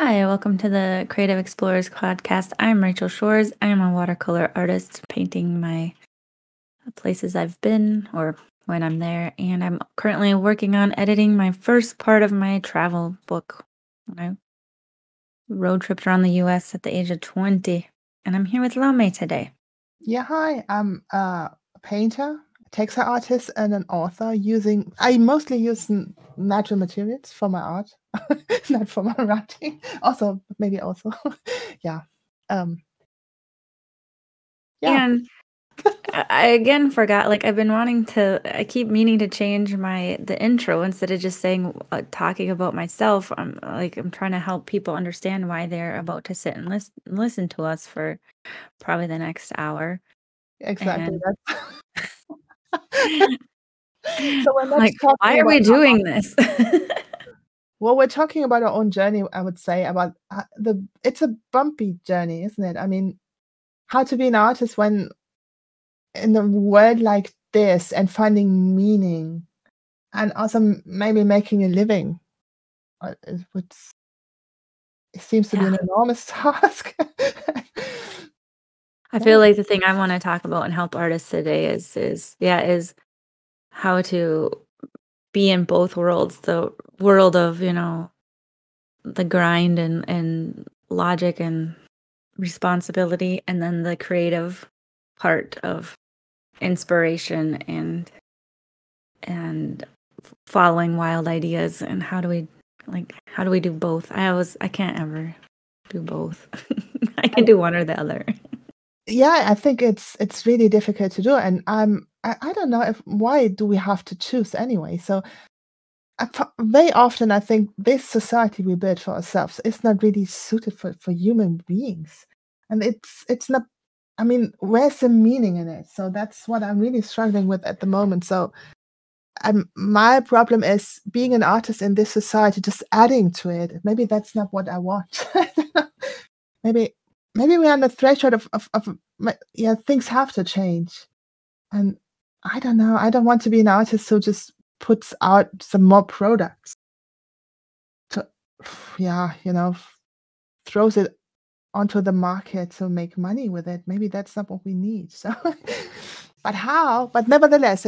Hi, welcome to the Creative Explorers podcast. I'm Rachael Shores. I'm a watercolor artist painting my places I've been or when I'm there, and I'm currently working on editing my first part of my travel book. I road tripped around the US at the age of 20, and I'm here with Laumee today. Yeah, hi. I'm a painter, textile artist, and an author using, I mostly use natural materials for my art, not for my writing. Also, maybe also. yeah. Um, yeah. And I again forgot, like, I've been wanting to, I keep meaning to change my, the intro instead of just saying, uh, talking about myself. I'm like, I'm trying to help people understand why they're about to sit and listen, listen to us for probably the next hour. Exactly. And so like, why are we doing this? Well, we're talking about our own journey, I would say, about uh, the, it's a bumpy journey, isn't it? I mean, how to be an artist when in a world like this and finding meaning and also maybe making a living uh, is what's it seems to be an enormous task. I feel like the thing I want to talk about and help artists today is is yeah is how to be in both worlds the world of you know the grind and and logic and responsibility and then the creative part of inspiration and and following wild ideas and how do we like how do we do both i always i can't ever do both i can do one or the other yeah, I think it's it's really difficult to do. And I'm I, I don't know if why do we have to choose anyway? So very often I think this society we built for ourselves is not really suited for, for human beings. And it's it's not I mean, where's the meaning in it? So that's what I'm really struggling with at the moment. So um, my problem is being an artist in this society, just adding to it. Maybe that's not what I want. maybe maybe we're on the threshold of, of, of yeah, things have to change. And I don't know. I don't want to be an artist who just puts out some more products. To, yeah, you know, throws it onto the market to make money with it. Maybe that's not what we need. So, but how? But nevertheless,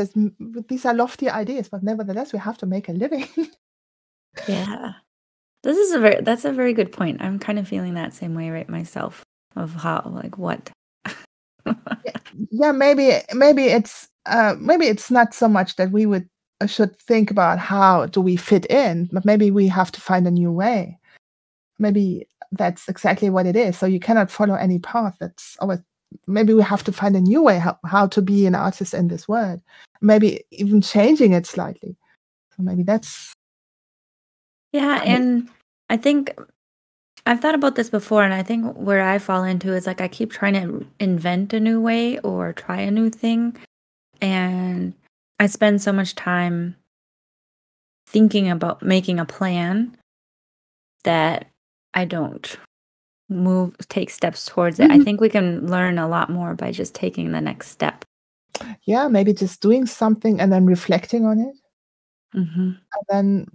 these are lofty ideas. But nevertheless, we have to make a living. yeah This is a very that's a very good point. I'm kind of feeling that same way right myself of how like what. yeah, yeah, maybe maybe it's uh, maybe it's not so much that we would should think about how do we fit in, but maybe we have to find a new way. Maybe that's exactly what it is. So you cannot follow any path. That's always maybe we have to find a new way how, how to be an artist in this world. Maybe even changing it slightly. So maybe that's Yeah, and I think I've thought about this before and I think where I fall into is like I keep trying to invent a new way or try a new thing and I spend so much time thinking about making a plan that I don't move take steps towards it. I Mhm. think we can learn a lot more by just taking the next step. yeah, maybe just doing something and then reflecting on it. Mhm. and then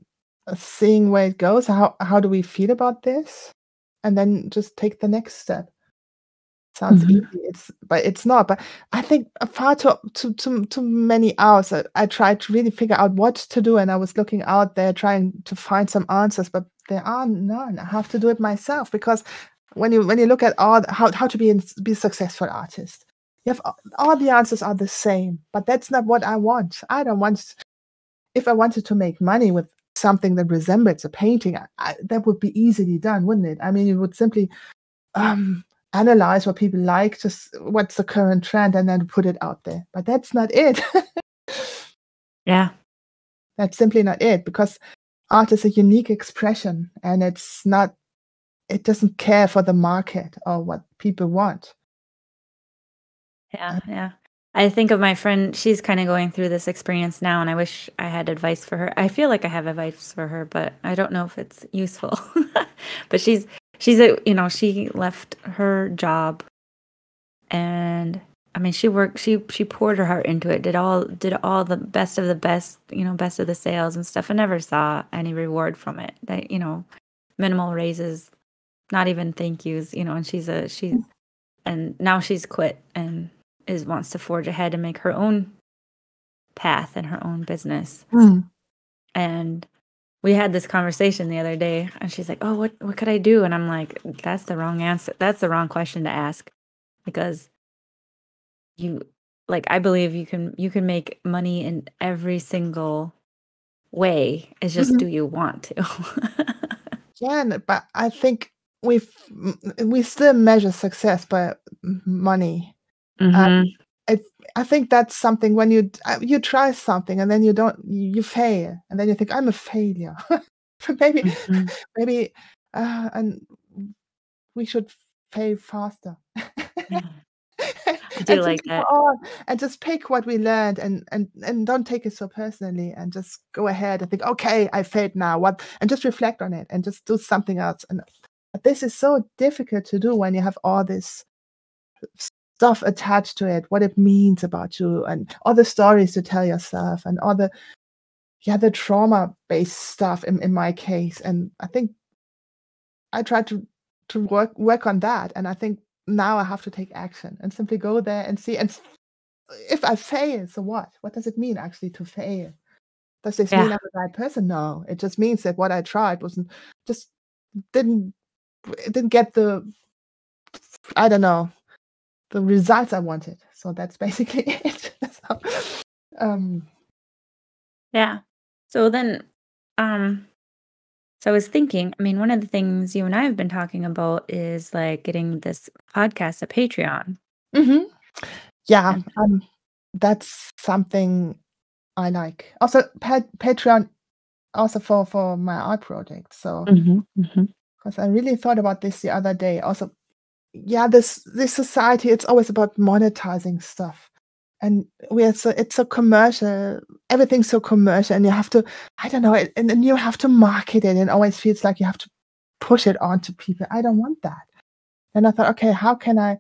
uh, seeing where it goes. How how do we feel about this? And then just take the next step. Sounds easy. Mhm. It's but it's not. But I think uh, far too too too, too many hours. I, I tried to really figure out what to do, and I was looking out there trying to find some answers, but there are none. I have to do it myself because when you when you look at all the- how how to be a, be a successful artist, you have all all the answers are the same. But that's not what I want. I don't want if I wanted to make money with something that resembles a painting, I, I, that would be easily done, wouldn't it? I mean, you would simply um, analyze what people like, just what's the current trend, and then put it out there. But that's not it. Yeah. that's simply not it because art is a unique expression and it's not, it doesn't care for the market or what people want. Yeah, yeah. I think of my friend, she's kind of going through this experience now, and I wish I had advice for her. I feel like I have advice for her, but I don't know if it's useful. but she's she's a you know, she left her job and I mean she worked she she poured her heart into it, did all did all the best of the best, you know, best of the sales and stuff and never saw any reward from it. That, you know, minimal raises not even thank yous, you know, and she's a she Mm. and now she's quit and is wants to forge ahead and make her own path and her own business. Mm. And we had this conversation the other day and she's like, "Oh, what what could I do?" And I'm like, "That's the wrong answer. That's the wrong question to ask because you like I believe you can you can make money in every single way. It's just Mhm. do you want to?" Yeah, but I think we've we still measure success by money. Um, Mhm. I I think that's something when you uh, you try something and then you don't you fail, and then you think, "I'm a failure." Maybe Mhm. maybe, uh, and we should fail faster. Yeah. I do And like that. and just pick what we learned and and and don't take it so personally and just go ahead and think, "Okay, I failed now, what" and just reflect on it and just do something else, and this is so difficult to do when you have all this stuff attached to it, what it means about you, and other stories to tell yourself, and other yeah, the trauma-based stuff in in my case, and I think I tried to to work work on that, and I think now I have to take action and simply go there and see and if I fail, so what? What does it mean actually to fail? Does this mean I'm a bad person? No, it just means that what I tried wasn't just didn't didn't get the I don't know, the results I wanted. So that's basically it. So, um Yeah. So then, um, so I was thinking, I mean, one of the things you and I have been talking about is like getting this podcast a Patreon. Mhm. Yeah, um, that's something I like. Also, Pat Patreon also for for my art project, so Mhm, mhm. 'cause I really thought about this the other day. Also, yeah, this this society, it's always about monetizing stuff, and we are so it's so commercial. Everything's so commercial, and you have to I don't know, and and then you have to market it, and it always feels like you have to push it onto people. I don't want that. And I thought, "Okay, how can I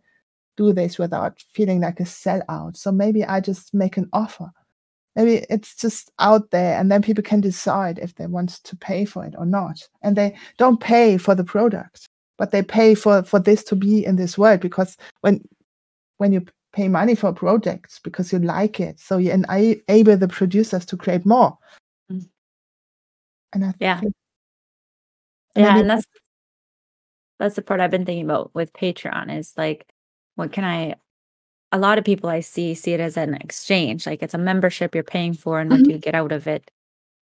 do this without feeling like a sellout?" So maybe I just make an offer. Maybe it's just out there, and then people can decide if they want to pay for it or not. And they don't pay for the product, but they pay for for this to be in this world because when when you pay money for projects because you like it, so you ena able the producers to create more. Mm. And I Yeah. think and Yeah, and that's that's the part I've been thinking about with Patreon is like, what can I a lot of people I see see it as an exchange, like it's a membership you're paying for and what do you get out of it?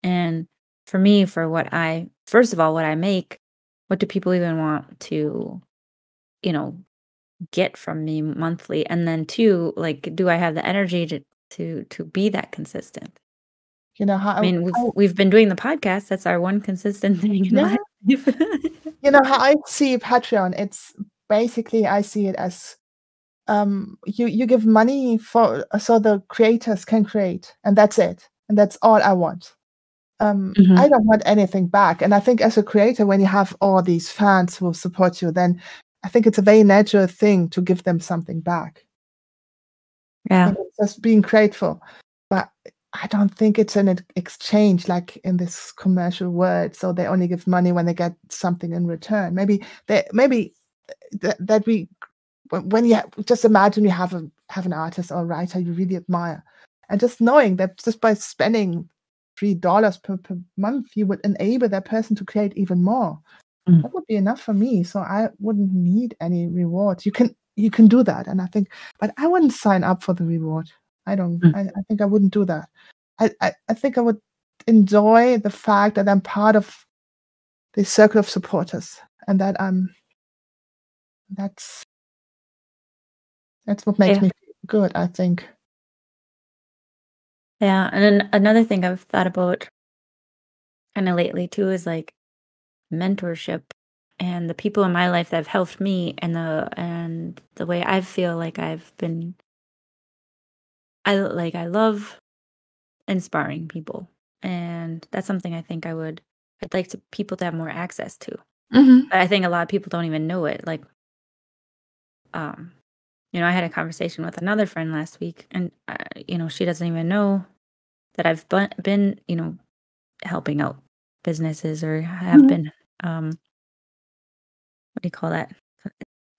And for me, for what I first of all, what I make, what do people even want to, you know, get from me monthly? And then 2, like, do I have the energy to to to be that consistent? You know, how I mean, we've how we've been doing the podcast, that's our one consistent thing in Yeah. life. You know how I see Patreon, it's basically I see it as, um, you you give money for so the creators can create, and that's it, and that's all I want. Um, I Mhm. don't want anything back, and I think as a creator, when you have all these fans who support you, then I think it's a very natural thing to give them something back. Yeah. It's just being grateful, but I don't think it's an exchange like in this commercial world, so they only give money when they get something in return. Maybe they maybe that that we when when you just imagine you have a have an artist or a writer you really admire, and just knowing that just by spending $3 per per month, you would enable that person to create even more. Mm. That would be enough for me, so I wouldn't need any reward. You can you can do that, and I think but I wouldn't sign up for the reward. I don't Mm. I I think I wouldn't do that. I I I think I would enjoy the fact that I'm part of this circle of supporters and that I'm that's that's what makes Yeah. me feel good, I think. Yeah, and then another thing I've thought about kinda lately too is, like, mentorship and the people in my life that have helped me and the and the way I feel like I've been I like, I love inspiring people, and that's something I think I would I'd like to people to have more access to. Mhm. But I think a lot of people don't even know it, like um, you know, I had a conversation with another friend last week, and, uh, you know, she doesn't even know that I've been been, you know, helping out businesses or have Mhm. been, um what do you call that?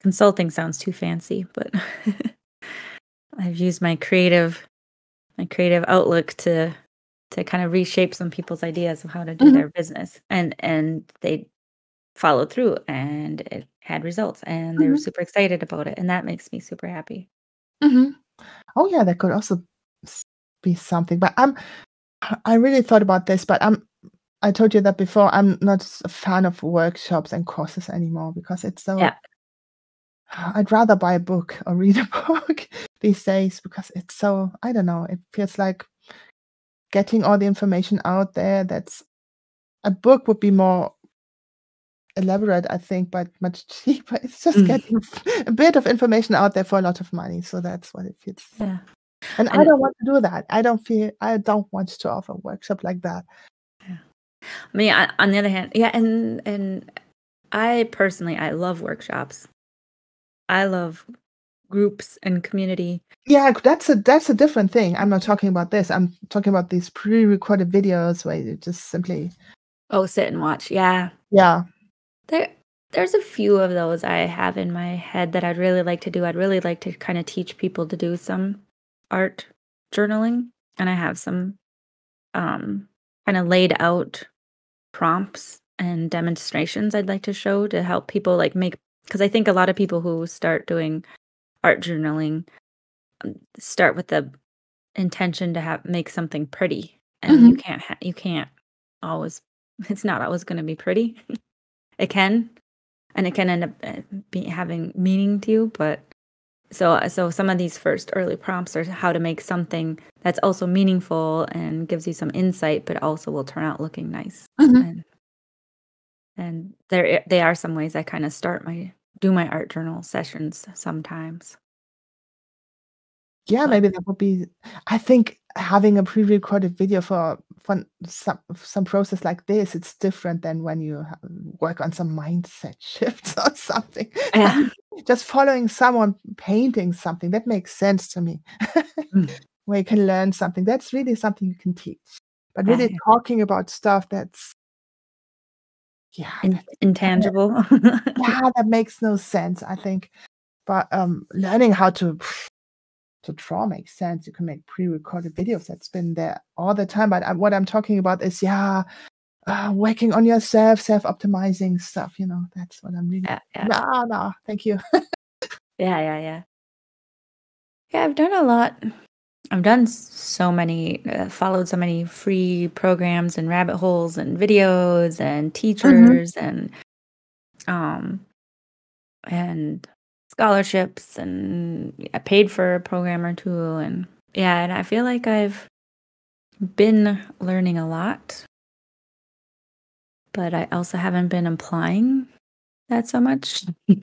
Consulting sounds too fancy, but I've used my creative my creative outlook to to kind of reshape some people's ideas of how to do Mhm. their business and and they followed through and it had results and they were Mhm. super excited about it and that makes me super happy. Mhm. Oh, yeah, that could also be something, but I'm I really thought about this, but I'm I told you that before, I'm not a fan of workshops and courses anymore because it's so Yeah. I'd rather buy a book or read a book these days because it's so I don't know, it feels like getting all the information out there that's a book would be more elaborate, I think, but much cheaper. It's just Mm. getting a bit of information out there for a lot of money, so that's what it feels. Yeah. And I don't want to do that. I don't feel I don't want to offer a workshop like that. Yeah. I mean, I on the other hand yeah, and and I personally, I love workshops. I love groups and community. Yeah, that's a that's a different thing. I'm not talking about this. I'm talking about these pre-recorded videos where you just simply Oh, sit and watch, yeah. Yeah. There there's a few of those I have in my head that I'd really like to do. I'd really like to kinda teach people to do some art journaling, and I have some, um, kinda laid out prompts and demonstrations I'd like to show to help people, like, make because I think a lot of people who start doing art journaling, um, start with the intention to have make something pretty, and you Mhm. can't ha you can't always it's not always gonna be pretty. It can, and it can end up, uh, be having meaning to you, but so so some of these first early prompts are how to make something that's also meaningful and gives you some insight, but also will turn out looking nice, Mhm. and and there they are some ways I kinda start my do my art journal sessions sometimes. Yeah, But maybe that would be I think having a pre-recorded video for fun, some some process like this, it's different than when you work on some mindset shifts or something. Yeah. Just following someone painting something, that makes sense to me. Mm. Where you can learn something, that's really something you can teach. But really talking about stuff that's yeah, In that intangible. yeah, that makes no sense, I think. But, um, learning how to to draw makes sense. You can make pre-recorded videos that's been there all the time, but, uh, what I'm talking about is, yeah, uh, working on yourself, self-optimizing stuff, you know, that's what I'm really Yeah, yeah. no, no, thank you. Yeah, yeah, yeah. Yeah, I've done a lot. I've done so many uh, followed so many free programs and rabbit holes and videos and Mhm. teachers and um and scholarships, and I paid for a program or 2, and yeah, and I feel like I've been learning a lot but I also haven't been applying that so much.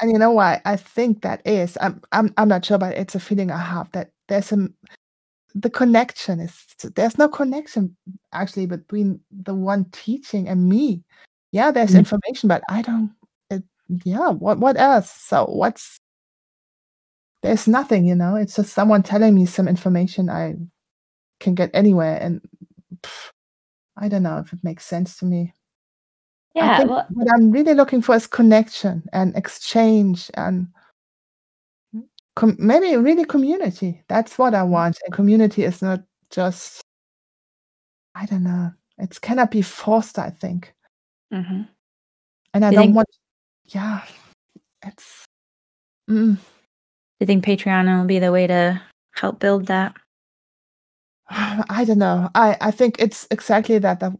And you know why I think that is? I'm I'm I'm not sure, but it's a feeling I have that there's some the connection is there's no connection actually between the one teaching and me. Yeah, there's Mm. information, but I don't it yeah, what what else? So what's there's nothing, you know? It's just someone telling me some information I can get anywhere, and I don't know if it makes sense to me. Yeah, well what I'm really looking for is connection and exchange and com maybe really community. That's what I want, and community is not just I don't know. It's cannot be forced, I think. Mhm. And I You don't think want yeah, it's mm. you think Patreon will be the way to help build that? I don't know. I I think it's exactly that that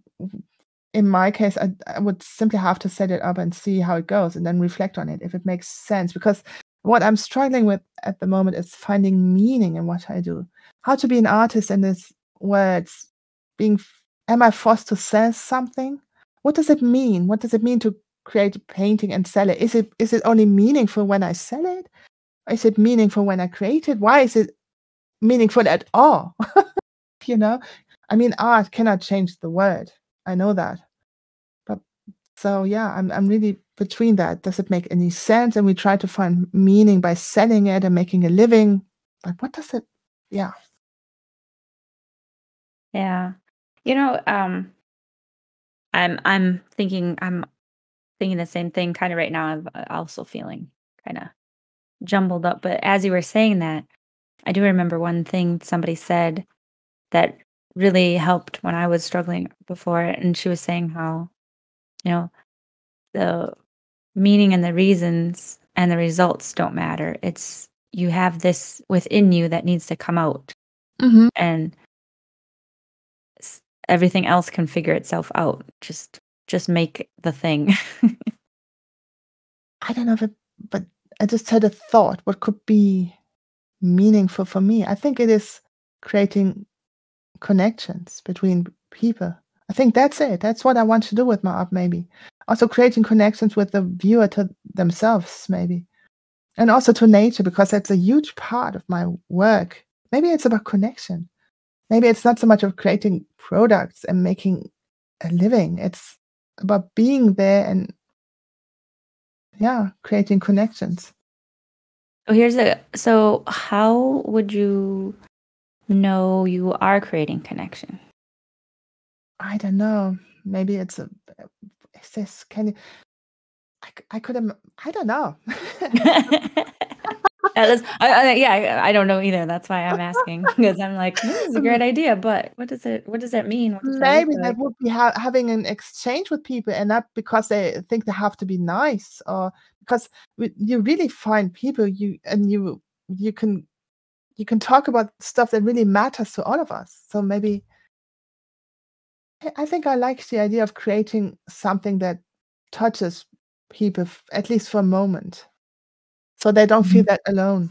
in my case, I I would simply have to set it up and see how it goes and then reflect on it if it makes sense, because what I'm struggling with at the moment is finding meaning in what I do. How to be an artist in this words being am I forced to sell something? What does it mean? What does it mean to create a painting and sell it? Is it is it only meaningful when I sell it? Is it meaningful when I create it? Why is it meaningful at all? You know? I mean, art cannot change the world. I know that. But so, yeah, I'm I'm really between that. Does it make any sense? And we try to find meaning by selling it and making a living. Like, what does it yeah. Yeah. You know, um I'm I'm thinking I'm thinking the same thing kind of right now. I'm uh, also feeling kind of jumbled up. But as you were saying that, I do remember one thing somebody said that really helped when I was struggling before. And she was saying how, you know, the meaning and the reasons and the results don't matter. It's you have this within you that needs to come out. hmm And everything else can figure itself out. Just just make the thing. I don't know if it, but I just had a thought. What could be meaningful for me? I think it is creating connections between people. I think that's it. That's what I want to do with my art, maybe. Also, creating connections with the viewer to themselves, maybe. And also to nature, because that's a huge part of my work. Maybe it's about connection. Maybe it's not so much of creating products and making a living. It's about being there and, yeah, creating connections. Oh, here's a so how would you know you are creating connection? I don't know. Maybe it's a. Is this can you? I could have. I don't know. That is, I, I, yeah, I, I don't know either. That's why I'm asking because I'm like, hmm, this is a great um, idea, but what does it, what does that mean? Does Maybe that like? would be ha- having an exchange with people, and not because they think they have to be nice, or because you really find people you and you you can you can talk about stuff that really matters to all of us. So maybe I think I like the idea of creating something that touches people at least for a moment, so they don't feel Mhm. that alone.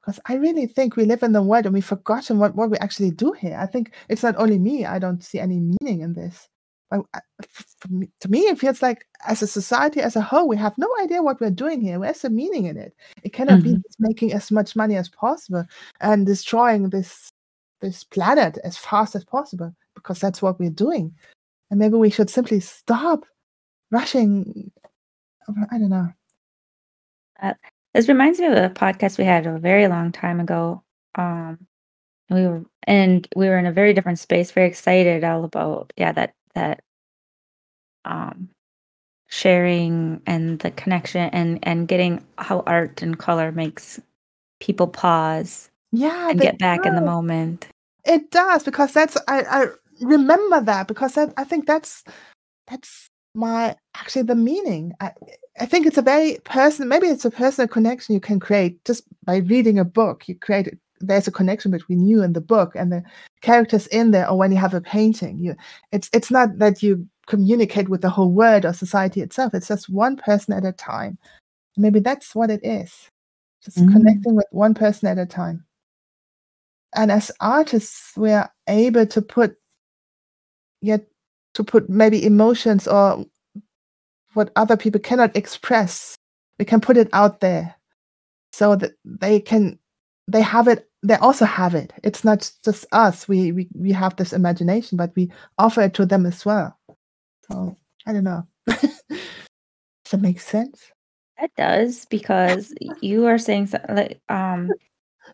Because I really think we live in the world and we've forgotten what, what we actually do here. I think it's not only me, I don't see any meaning in this. But for me, to me, it feels like as a society as a whole, we have no idea what we're doing here. Where's the meaning in it? It cannot be Mhm. just making as much money as possible and destroying this this planet as fast as possible because that's what we're doing. And maybe we should simply stop rushing. I don't know. Uh, this reminds me of a podcast we had a very long time ago. Um, we were, and we were in a very different space, very excited all about, yeah, that, that, um, sharing and the connection and, and getting how art and color makes people pause Yeah, and get back in the moment. It does because that's I, I remember that because that, I think that's that's my actually the meaning. I I think it's a very personal. Maybe it's a personal connection you can create just by reading a book. You create it- there's a connection between you and the book and the characters in there, or when you have a painting. You it's it's not that you communicate with the whole world or society itself. It's just one person at a time. Maybe that's what it is. Just Mm. connecting with one person at a time and as artists we are able to put yet to put maybe emotions or what other people cannot express we can put it out there so that they can they have it they also have it. It's not just us. We we, we have this imagination but we offer it to them as well. So i don't know. Does that make sense? That does because you are saying so, like um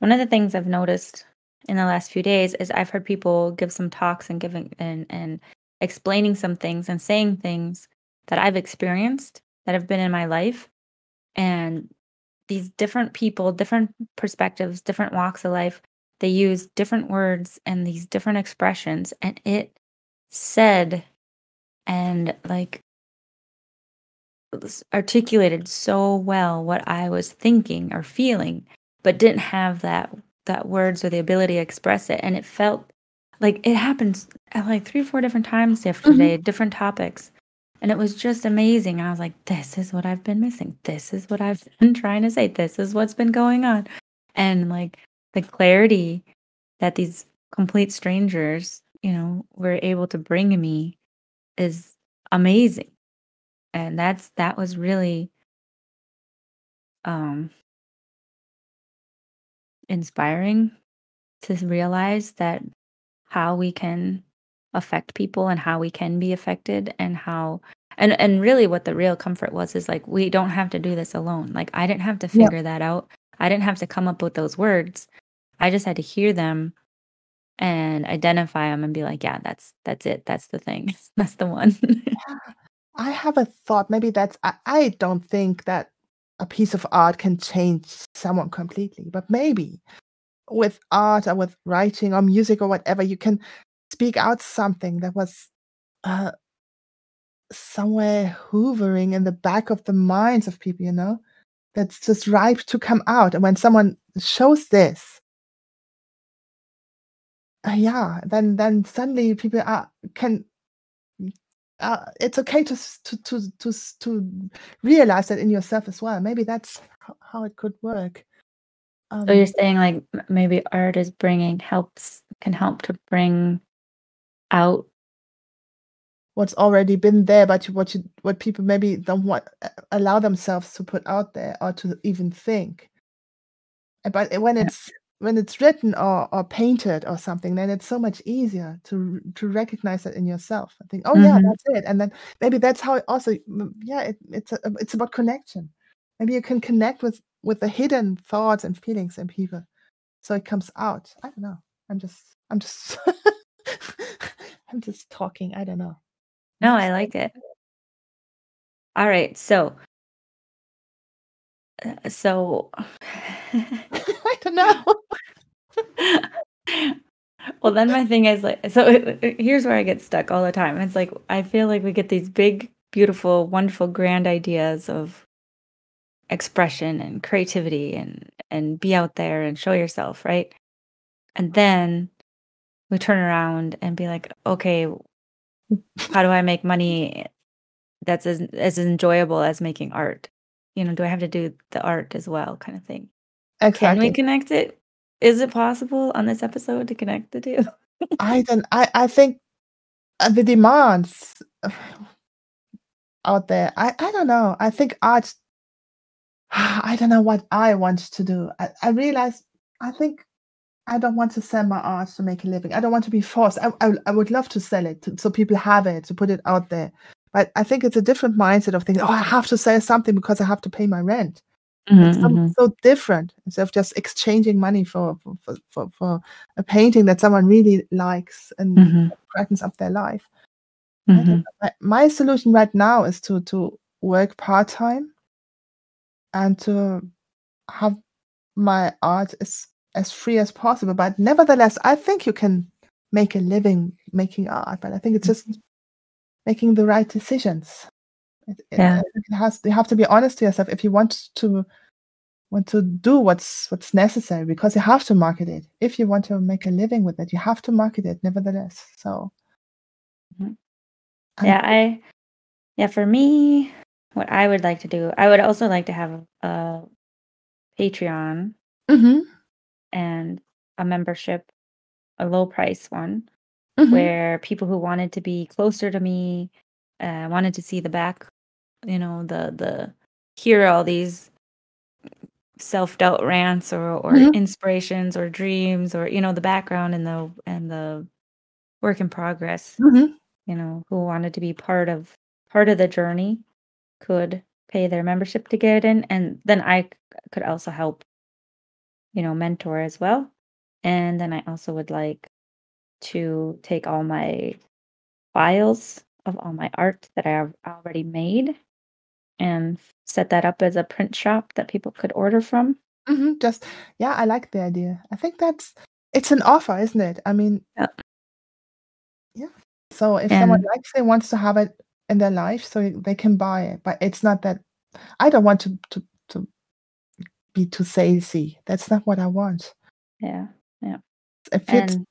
one of the things I've noticed in the last few days is I've heard people give some talks and giving and and explaining some things and saying things that I've experienced that have been in my life. And these different people, different perspectives, different walks of life, they use different words and these different expressions and it said and like articulated so well what I was thinking or feeling, but didn't have that that words or the ability to express it. And it felt like it happens at like three or four different times yesterday, mm-hmm. different topics. And it was just amazing. I was like, this is what I've been missing. This is what I've been trying to say. This is what's been going on. And like the clarity that these complete strangers, you know, were able to bring me is amazing and that's that was really um inspiring to realize that how we can affect people and how we can be affected and how and and really what the real comfort was is like we don't have to do this alone. Like i didn't have to Yeah. figure that out. I didn't have to come up with those words. I just had to hear them and identify them and be like yeah that's that's it. That's the thing. That's the one. I have a thought. Maybe that's I, I don't think that a piece of art can change someone completely, but maybe with art or with writing or music or whatever, you can speak out something that was uh, somewhere hovering in the back of the minds of people, you know, that's just ripe to come out. And when someone shows this, uh, yeah, then then suddenly people are can. Uh, it's okay to, to to to to realize that in yourself as well. Maybe that's how it could work. Um, so you're saying like maybe art is bringing helps can help to bring out what's already been there, but what you what people maybe don't want uh, allow themselves to put out there or to even think. Eh, but when it's when it's written or or painted or something, then it's so much easier to to recognize that in yourself. I think, oh mm-hmm. yeah, that's it, and then maybe that's how it also yeah, it, it's a, um, it's about connection. Maybe you can connect with with the hidden thoughts and feelings in people, so it comes out. I don't know. I'm just I'm just I'm just talking. I don't know. No, I like it. All right, so uh, so I don't know. well, then my thing is like so here's where I get stuck all the time. It's like I feel like we get these big, beautiful, wonderful, grand ideas of expression and creativity and and be out there and show yourself, right? And then we turn around and be like, okay, how do I make money that's as, as enjoyable as making art? You know, do I have to do the art as well, kind of thing? Exactly. Can we connect it? Is it possible on this episode to connect the two? I don't. I I think uh, the demands out there. I I don't know. I think art. I don't know what I want to do. I, I realize. I think I don't want to sell my art to make a living. I don't want to be forced. I, I, I would love to sell it to, so people have it, to put it out there. But I think it's a different mindset of thinking, oh, I have to sell something because I have to pay my rent. Mm-hmm, it's so, mm-hmm. so, different instead of just exchanging money for for, for, for a painting that someone really likes and mm-hmm. brightens up their life. Mm-hmm. My, my solution right now is to to work part time and to have my art is as free as possible. But nevertheless, I think you can make a living making art. But I think it's just making the right decisions. It, yeah. it, it has you have to be honest to yourself if you want to want to do what's what's necessary because you have to market it. If you want to make a living with it, you have to market it nevertheless. So mm-hmm. yeah, I yeah, for me, what I would like to do, I would also like to have a Patreon. Mm-hmm and a membership, a low price one, mm-hmm. where people who wanted to be closer to me, uh, wanted to see the back, you know, the the hear all these self doubt rants or or mm-hmm. inspirations or dreams or you know the background and the and the work in progress. Mm-hmm. You know, who wanted to be part of part of the journey could pay their membership to get in and then I could also help you know, mentor as well. And then I also would like to take all my files of all my art that I have already made and set that up as a print shop that people could order from. Mm-hmm. Just yeah, I like the idea. I think that's it's an offer, isn't it? I mean, yeah. yeah. So if and, someone likes it, wants to have it in their life, so they can buy it. But it's not that I don't want to to be too salesy. That's not what I want. Yeah, yeah. It fits. And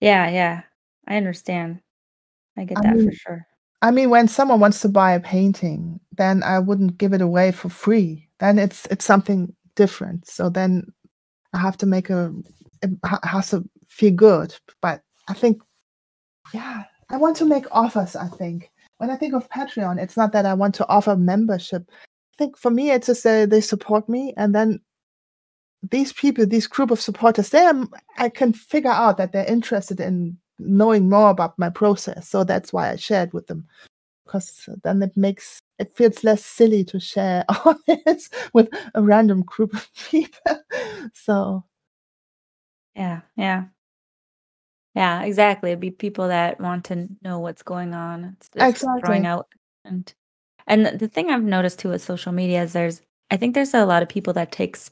yeah, yeah. I understand. I get I that mean, for sure. I mean, when someone wants to buy a painting, then I wouldn't give it away for free. Then it's it's something different. So then I have to make a it has to feel good. But I think, yeah, I want to make offers. I think when I think of Patreon, it's not that I want to offer membership think for me, it's just uh, they support me, and then these people, this group of supporters, they are, I can figure out that they're interested in knowing more about my process. So that's why I shared with them, because then it makes it feels less silly to share all this with a random group of people. So, yeah, yeah, Yeah, exactly. It'd be people that want to know what's going on. It's just throwing out and and the thing I've noticed too with social media is there's I think there's a lot of people that takes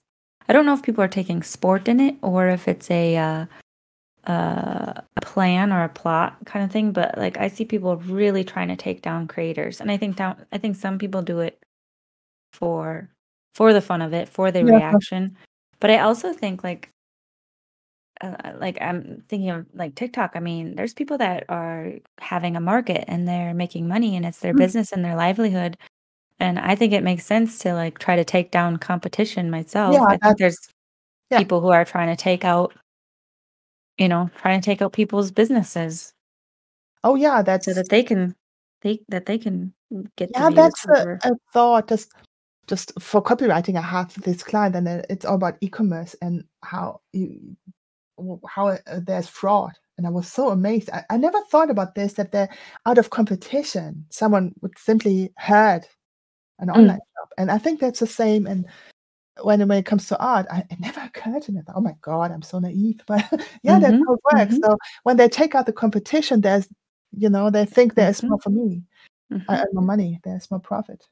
I don't know if people are taking sport in it or if it's a uh, uh, a plan or a plot kind of thing, but like I see people really trying to take down creators, and I think down I think some people do it for for the fun of it, for the Yeah, reaction. But I also think like uh, like I'm thinking of like TikTok. I mean, there's people that are having a market and they're making money and it's their mm, business and their livelihood. And I think it makes sense to like try to take down competition myself. yeah, I think there's yeah. people who are trying to take out, you know, trying to take out people's businesses Oh, yeah, so that's that they can they that they can get yeah, that's a a thought just just for copywriting, I have this client, and it's all about e-commerce and how you how, uh, there's fraud, and I was so amazed. I I never thought about this, that they're out of competition, someone would simply hurt an online Mm, shop, and I think that's the same and when when it comes to art, I it never occurred to me that, "Oh my god, I'm so naive," but yeah, that's mhm, how it works. mhm, So when they take out the competition, there's you know, they think there's mhm, more for me. I mhm. earn more money, there's more profit.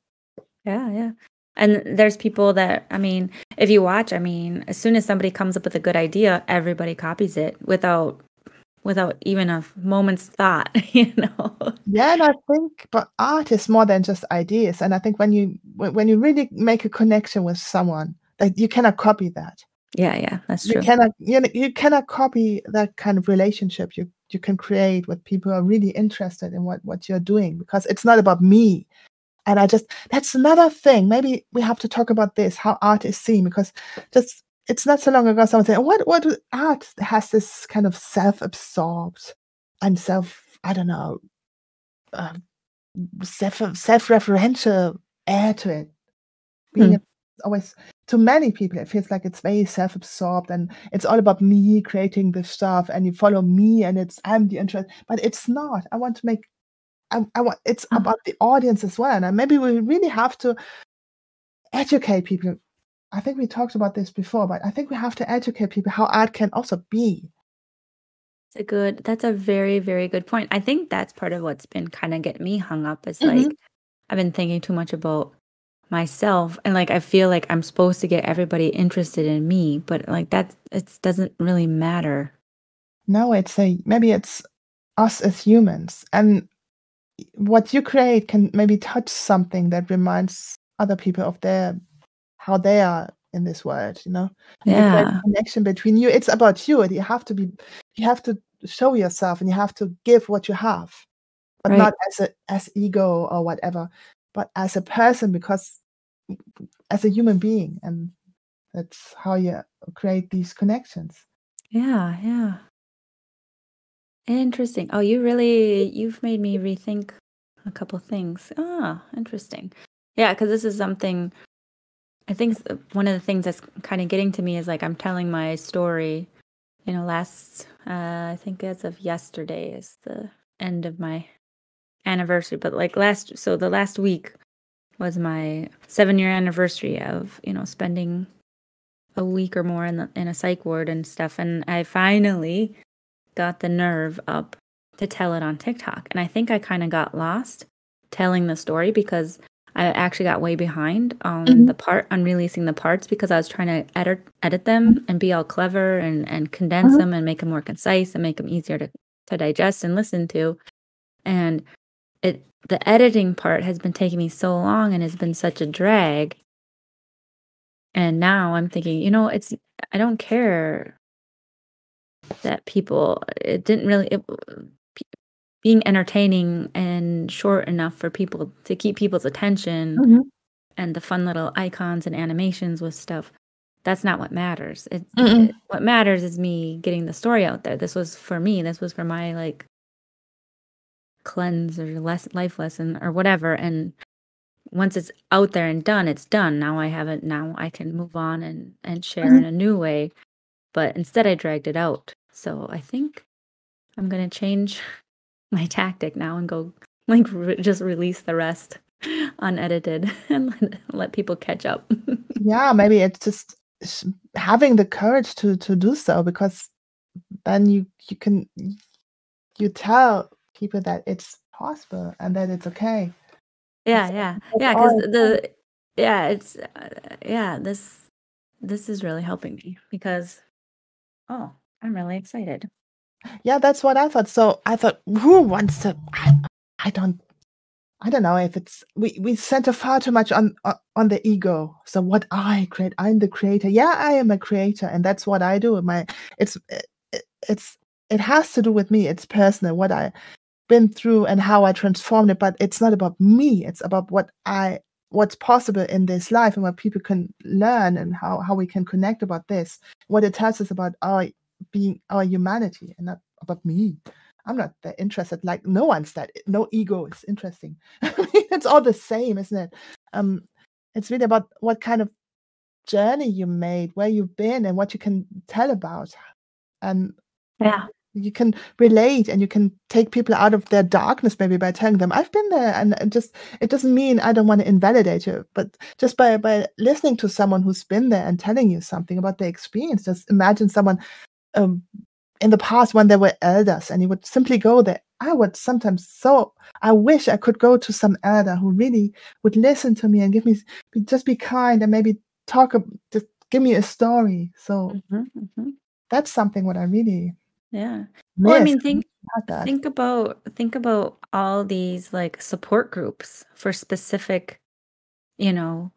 Yeah, yeah. And there's people that I mean, if you watch, I mean, as soon as somebody comes up with a good idea, everybody copies it without without even a moment's thought, you know? Yeah, and I think but art is more than just ideas, and I think when you when you really make a connection with someone, like, you cannot copy that. Yeah, yeah, that's true. You cannot you kn you cannot copy that kind of relationship you you can create with people who are really interested in what what you're doing because it's not about me. And I just that's another thing. Maybe we have to talk about this, how art is seen, because just it's not so long ago someone said, "What what art has this kind of self-absorbed and self I don't know, uh, self self-referential air to it." Being Hmm, always to many people, it feels like it's very self-absorbed and it's all about me creating this stuff and you follow me and it's I'm the interest, but it's not. I want to make I I want it's uh, about the audience as well, and maybe we really have to educate people. I think we talked about this before, but I think we have to educate people how art can also be. it's a good that's a very, very good point. I think that's part of what's been kinda getting me hung up is, Mhm. like, I've been thinking too much about myself, and, like, I feel like I'm supposed to get everybody interested in me, but, like, that it doesn't really matter. No, it's a maybe it's us as humans, and what you create can maybe touch something that reminds other people of their how they are in this world, you know? And you create Yeah, connection between you. It's about you, and you have to be you have to show yourself, and you have to give what you have. But right. not as a as ego or whatever, but as a person because as a human being, and that's how you create these connections. Yeah, yeah. Interesting. Oh, you really you've made me rethink a couple things. Ah, interesting. Yeah, because this is something I think one of the things that's kind of getting to me is like I'm telling my story. You know, last uh, I think as of yesterday is the end of my anniversary, but like last so the last week was my seven year anniversary of you know spending a week or more in the in a psych ward and stuff, and I finally got the nerve up to tell it on TikTok. And I think I kind of got lost telling the story because I actually got way behind on Mhm, the part on releasing the parts because I was trying to edit edit them and be all clever and and condense mhm, them and make them more concise and make them easier to to digest and listen to. And it the editing part has been taking me so long and has been such a drag. And now I'm thinking, you know, it's I don't care that people it didn't really it, being entertaining and short enough for people to keep people's attention mhm, and the fun little icons and animations with stuff that's not what matters. It, it what matters is me getting the story out there. This was for me. This was for my like cleanse or less life lesson or whatever. And once it's out there and done it's done. Now i have it. Now i can move on and and share in mhm. a new way but instead i dragged it out so i think i'm going to change my tactic now and go like re- just release the rest unedited and let, let people catch up. Yeah, maybe it's just having the courage to to do so because then you you can you tell people that it's possible and that it's okay. Yeah, It's yeah, that's yeah. Because the yeah, it's uh, yeah. This this is really helping me because oh, I'm really excited. Yeah, that's what I thought. So I thought, who wants to? I, I don't. I don't know if it's we we center far too much on on the ego. So what I create, I'm the creator. Yeah, I am a creator, and that's what I do. My it's it, it- it's it has to do with me. It's personal. What I been through and how I transformed it, but it's not about me. It's about what I what's possible in this life and what people can learn and how, how we can connect about this. What it tells us about our being our humanity and not about me. I'm not that interested. Like no one's that no ego is interesting. I mean, it's all the same, isn't it? Um it's really about what kind of journey you made, where you've been and what you can tell about. And Yeah. You can relate and you can take people out of their darkness maybe by telling them i've been there and, and just it doesn't mean i don't want to invalidate you but just by by listening to someone who's been there and telling you something about their experience just imagine someone um, in the past when they were elders and you would simply go there. I would sometimes so i wish i could go to some elder who really would listen to me and give me just be kind and maybe talk ab- just give me a story. So hmm hmm that's something what i really Yeah. Well, I mean, think that. think about think about all these like support groups for specific, you know,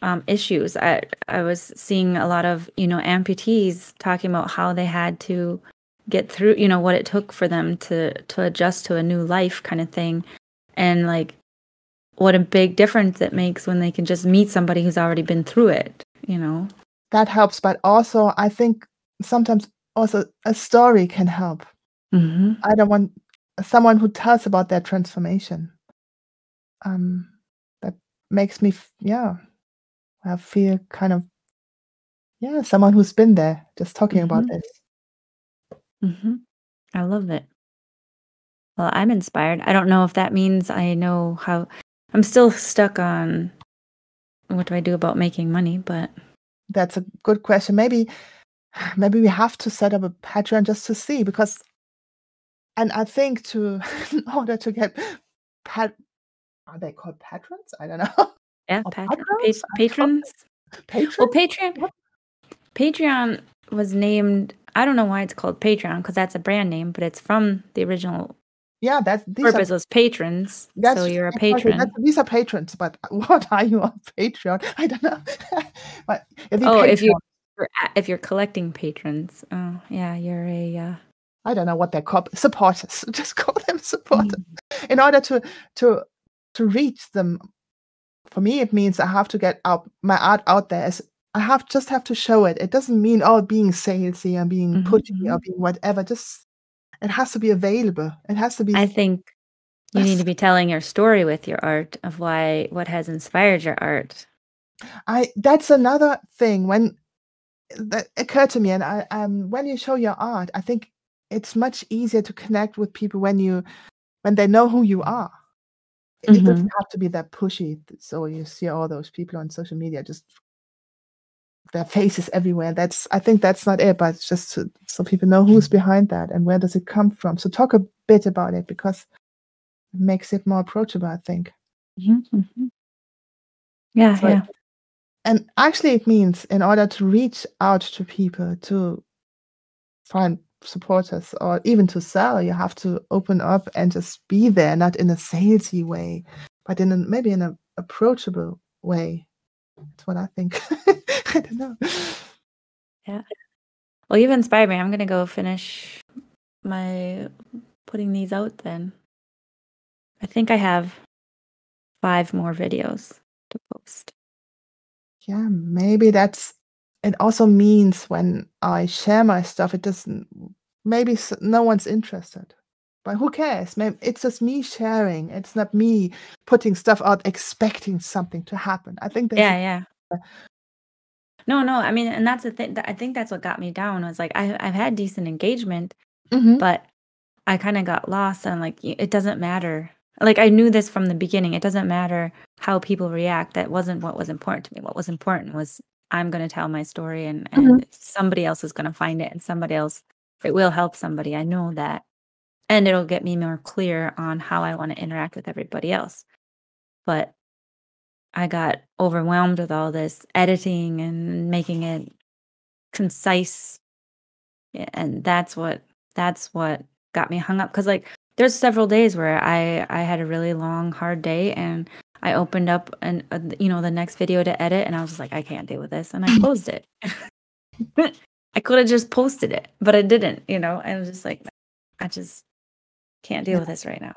um, issues. I I was seeing a lot of you know amputees talking about how they had to get through, you know, what it took for them to to adjust to a new life kind of thing, and like what a big difference it makes when they can just meet somebody who's already been through it. You know. that helps but also i think sometimes also a story can help hmm i don't want someone who tells about their transformation um that makes me f- yeah i feel kind of yeah someone who's been there just talking about Mhm. this hmm I love it. Well, I'm inspired. I don't know if that means I know how. I'm still stuck on what do I do about making money, but that's a good question maybe maybe we have to set up a patreon just to see because and i think to in order to get pat are they called patrons i don't know yeah, pat- patrons? pa- patrons. patrons Well, Patreon. What? Patreon was named. I don't know why it's called Patreon because that's a brand name, but it's from the original yeah that's these are purpose was patrons. That's so you're a patron. that's- these are patrons, but what are you on Patreon? I don't know. but if you Oh, if you- Or If you're collecting patrons, oh yeah, you're a. Uh, I don't know what they're called. Supporters. Just call them supporters. Mm. In order to to to reach them, for me it means I have to get out my art out there. As I have just have to show it. It doesn't mean oh being salesy and being Mhm, pushy or mhm. being whatever. Just it has to be available. It has to be. I think you need to be telling your story with your art of why what has inspired your art. I that's another thing when that occurred to me, and I um when you show your art, I think it's much easier to connect with people when you when they know who you are. It Mhm. doesn't have to be that pushy. So you see all those people on social media just their faces everywhere. That's I think that's not it, but it's just to, so people know who's behind that and where does it come from. So talk a bit about it because it makes it more approachable. I think. Mhm, mhm. Yeah, So yeah. And actually it means in order to reach out to people to find supporters or even to sell you have to open up and just be there not in a salesy way but in a, maybe in an approachable way that's what i think i don't know Yeah. Well, you've inspired me. I'm gonna go finish my putting these out then. I think I have five more videos to post. Yeah maybe that's it also means when i share my stuff it doesn't maybe no one's interested but who cares maybe it's just me sharing it's not me putting stuff out expecting something to happen i think Yeah, yeah. No, no. I mean, and that's the thing. I think that's what got me down. Was like I, I've had decent engagement, Mhm. but I kind of got lost and like it doesn't matter. Like I knew this from the beginning. It doesn't matter how people react. That wasn't what was important to me. What was important was I'm going to tell my story and, and mm-hmm. somebody else is going to find it and somebody else it will help somebody. I know that. And it'll get me more clear on how I want to interact with everybody else. But I got overwhelmed with all this editing and making it concise. And that's what that's what got me hung up cuz like there's several days where I I had a really long hard day and I opened up and uh, you know the next video to edit and I was like I can't deal with this and I closed it. I could have just posted it, but I didn't, you know. I was just like I just can't deal with this right now.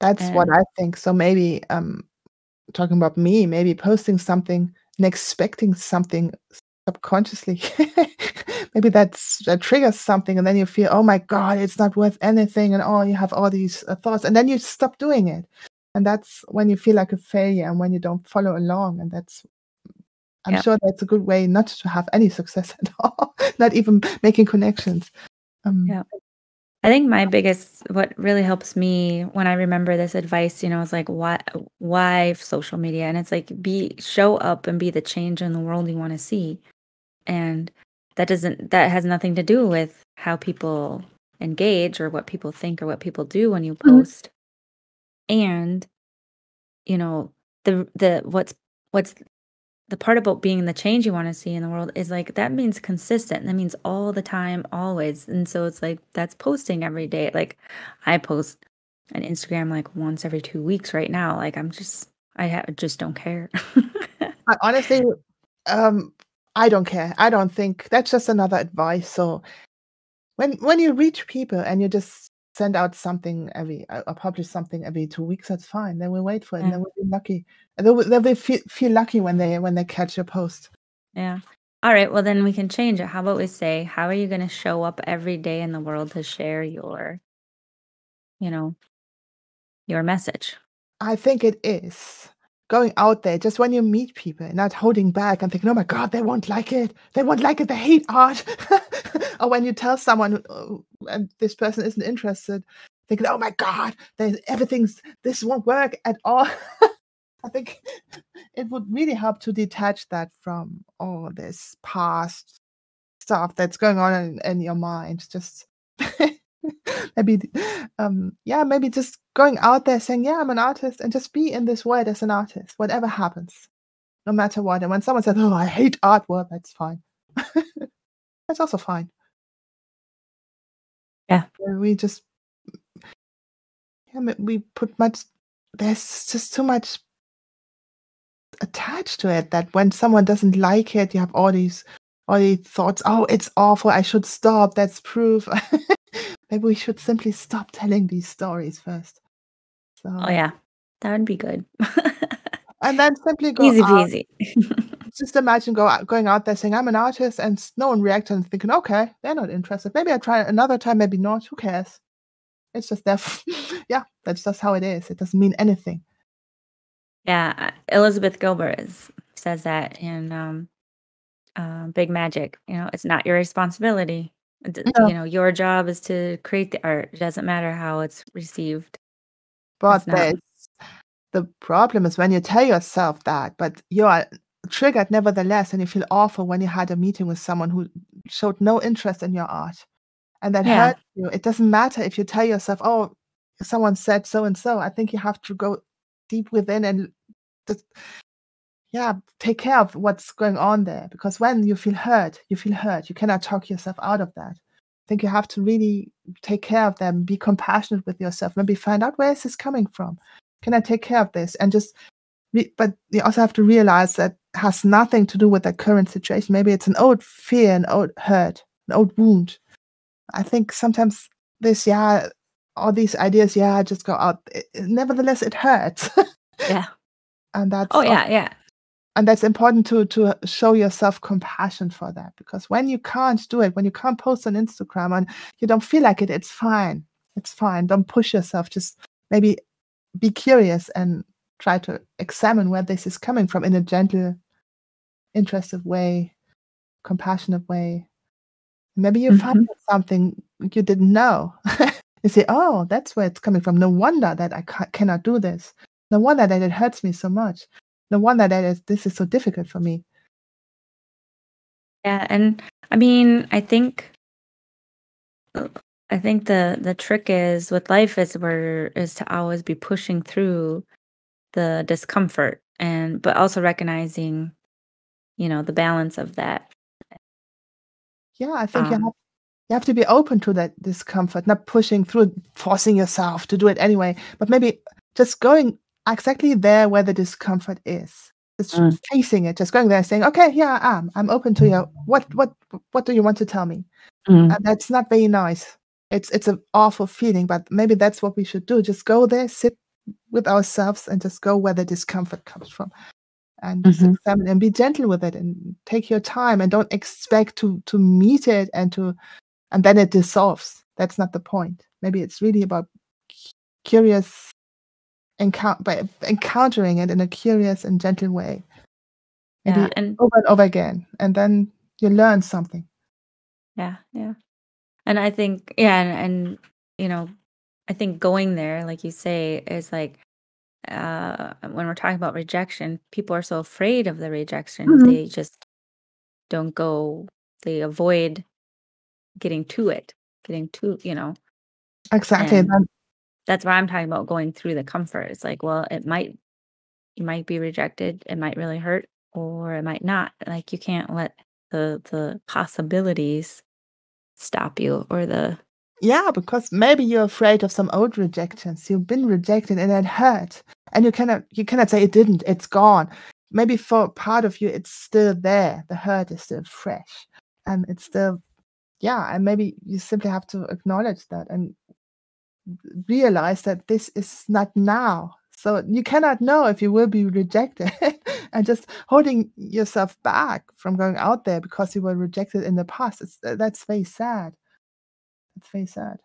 That's what I think. So maybe um talking about me, maybe posting something and expecting something subconsciously. maybe that's that triggers something and then you feel, "Oh my god, it's not worth anything," and oh, you have all these uh, thoughts and then you stop doing it. And that's when you feel like a failure and when you don't follow along and that's I'm yeah. sure that's a good way not to have any success at all, not even making connections. Um, Yeah. I think my biggest what really helps me when I remember this advice, you know, is like why why social media and it's like be show up and be the change in the world you want to see. And that doesn't that has nothing to do with how people engage or what people think or what people do when you Mhm. post. And you know, the the what's what's the part about being the change you want to see in the world is like that means consistent. That means all the time, always. And so it's like that's posting every day. Like I post on Instagram like once every two weeks right now. Like I'm just I ha- just don't care. I honestly, um, I don't care. I don't think that's just another advice. So when when you reach people and you just send out something every uh, or publish something every two weeks, that's fine. Then we wait for it, and yeah. then we'll be lucky. They will, they will feel, feel lucky when they when they catch your post. Yeah. All right. Well, then we can change it. How about we say, how are you going to show up every day in the world to share your, you know, your message? I think it is going out there just when you meet people, and not holding back and thinking, "Oh my God, they won't like it. They won't like it. They hate art." or when you tell someone uh, and this person isn't interested, thinking, "Oh my God, everything's this won't work at all." I think it would really help to detach that from all this past stuff that's going on in, in your mind. Just maybe, um, yeah, maybe just going out there saying, "Yeah, I'm an artist," and just be in this world as an artist, whatever happens, no matter what. And when someone says, "Oh, I hate artwork," that's fine. that's also fine. Yeah. We just, yeah, we put much. There's just too much attached to it that when someone doesn't like it, you have all these all these thoughts. Oh, it's awful. I should stop. That's proof. Maybe we should simply stop telling these stories first. So, Oh, yeah. That would be good. and then simply go Easy out. peasy. Just imagine go out, going out there saying, "I'm an artist," and no one reacts and thinking, "Okay, they're not interested. Maybe I try another time. Maybe not. Who cares? It's just there. yeah, that's just how it is. It doesn't mean anything." Yeah, uh, Elizabeth Gilbert is, says that in um, uh, Big Magic. You know, it's not your responsibility. It d-. You know, your job is to create the art. It doesn't matter how it's received. But It's the problem is when you tell yourself that, but you are triggered nevertheless, and you feel awful when you had a meeting with someone who showed no interest in your art, and that Yeah. hurts you. It doesn't matter if you tell yourself, "Oh, someone said so and so." I think you have to go deep within and just, yeah, take care of what's going on there. Because when you feel hurt, you feel hurt. You cannot talk yourself out of that. I think you have to really take care of them, be compassionate with yourself, maybe find out where is this coming from. Can I take care of this? And just, re- but you also have to realize that has nothing to do with the current situation. Maybe it's an old fear, an old hurt, an old wound. I think sometimes this, yeah, all these ideas, yeah, just go out. It, nevertheless, it hurts, Yeah. and that's Oh, yeah. Yeah. And that's important to to show yourself compassion for that because when you can't do it when you can't post on instagram and you don't feel like it it's fine. It's fine. Don't push yourself. Just maybe be curious and try to examine where this is coming from in a gentle interested way compassionate way. Maybe you find Mhm. out something you didn't know. You say oh that's where it's coming from. No wonder that i ca- cannot do this. No wonder that it hurts me so much no wonder that is, this is so difficult for me Yeah. And I mean, I think I think the the trick is with life is where is to always be pushing through the discomfort and but also recognizing, you know, the balance of that. Yeah, I think you have Um, you have to be open to that discomfort, not pushing through, forcing yourself to do it anyway, but maybe just going exactly there where the discomfort is. Just Mm. facing it, just going there saying, "Okay, here I am. I'm open to you. What what what do you want to tell me?" mm, And that's not very nice. It's it's an awful feeling, but maybe that's what we should do. Just go there, sit with ourselves, and just go where the discomfort comes from, and just mhm. examine and be gentle with it, and take your time, and don't expect to to meet it and to and then it dissolves. That's not the point. Maybe it's really about curious encount by encountering it in a curious and gentle way, Yeah, maybe and over and over again, and then you learn something. yeah, yeah. And I think yeah, and, and you know, I think going there, like you say, is like uh when we're talking about rejection, people are so afraid of the rejection, Mhm. they just don't go, they avoid getting to it, getting to, you know, Exactly. and that's why I'm talking about going through the comfort. It's like, well, it might you might be rejected, it might really hurt, or it might not. Like you can't let the the possibilities stop you or the yeah, because maybe you're afraid of some old rejections. You've been rejected and it hurt, and you cannot you cannot say it didn't. It's gone. Maybe for part of you, it's still there. The hurt is still fresh, and it's still yeah. And maybe you simply have to acknowledge that and realize that this is not now. So you cannot know if you will be rejected and just holding yourself back from going out there because you were rejected in the past. It's, uh, that's very sad. It's very sad.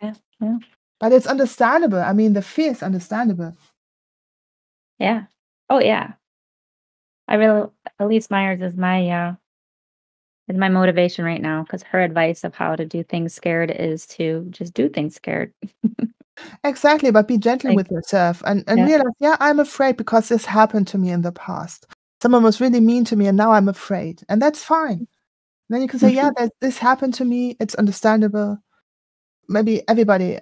yeah, yeah. But it's understandable. I mean, the fear is understandable. Yeah. Oh yeah. I really Elyse Myers is my uh is my motivation right now because her advice of how to do things scared is to just do things scared. Exactly, but be gentle Like with yourself and, and yeah. realize, yeah, I'm afraid because this happened to me in the past. Someone was really mean to me and now I'm afraid. And that's fine. Then you can say, yeah, Mhm, that this happened to me. It's understandable. Maybe everybody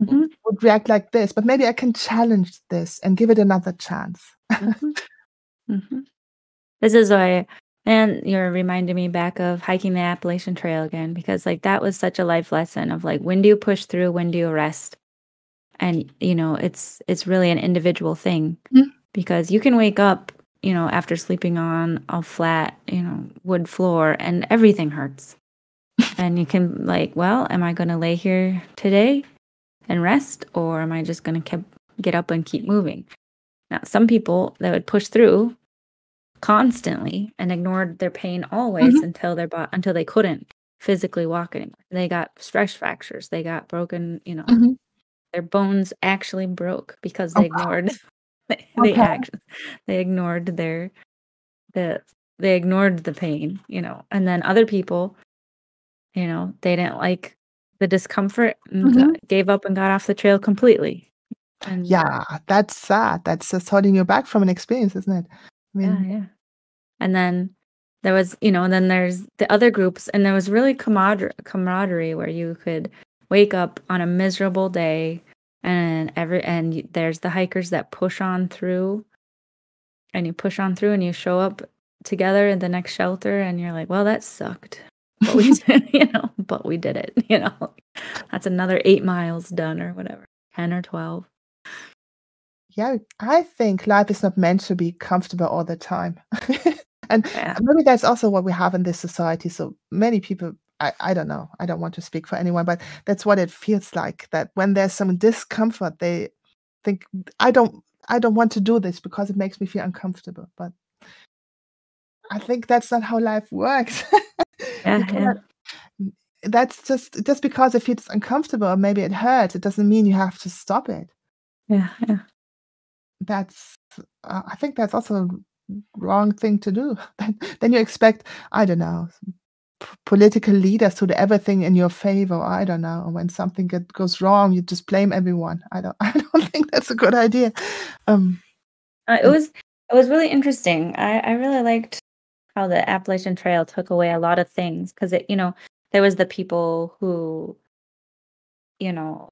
mhm, would react like this, but maybe I can challenge this and give it another chance. mhm, mhm. This is why and you're reminding me back of hiking the Appalachian Trail again because like that was such a life lesson of like when do you push through, when do you rest? And you know, it's it's really an individual thing Mhm. because you can wake up, you know, after sleeping on a flat, you know, wood floor and everything hurts. And you can like, well, am I going to lay here today and rest or am I just going to get up and keep moving? Now, some people that would push through constantly and ignored their pain always Mhm. until their bo- until they couldn't physically walk anymore. They got stress fractures. They got broken, you know, Mhm. their bones actually broke because Oh, they ignored they they okay. act they ignored their the they ignored the pain, you know. And then other people, you know, they didn't like the discomfort and Mhm. gave up and got off the trail completely. And Yeah, that's sad. That's just holding you back from an experience, isn't it? Yeah, yeah. And then there was, you know, and then there's the other groups, and there was really camaraderie, camaraderie where you could wake up on a miserable day, and every and there's the hikers that push on through, and you push on through, and you show up together in the next shelter, and you're like, well, that sucked, but we, did, you know, but we did it, you know, that's another eight miles done or whatever, ten or twelve. Yeah, I think life is not meant to be comfortable all the time. And Yeah. maybe that's also what we have in this society. So many people, I, I don't know, I don't want to speak for anyone, but that's what it feels like that when there's some discomfort, they think I don't I don't want to do this because it makes me feel uncomfortable. But I think that's not how life works. Yeah, uh-huh. yeah, mm, that's just just because it feels uncomfortable or maybe it hurts, it doesn't mean you have to stop it. yeah, yeah. That's uh, I think that's also a wrong thing to do. Then you expect, I don't know, p political leaders to do everything in your favor, I don't know, when something get goes wrong, you just blame everyone. I don't I don't think that's a good idea. Um, Uh, it was it was really interesting. I I really liked how the Appalachian Trail took away a lot of things because it, you know, there was the people who you know,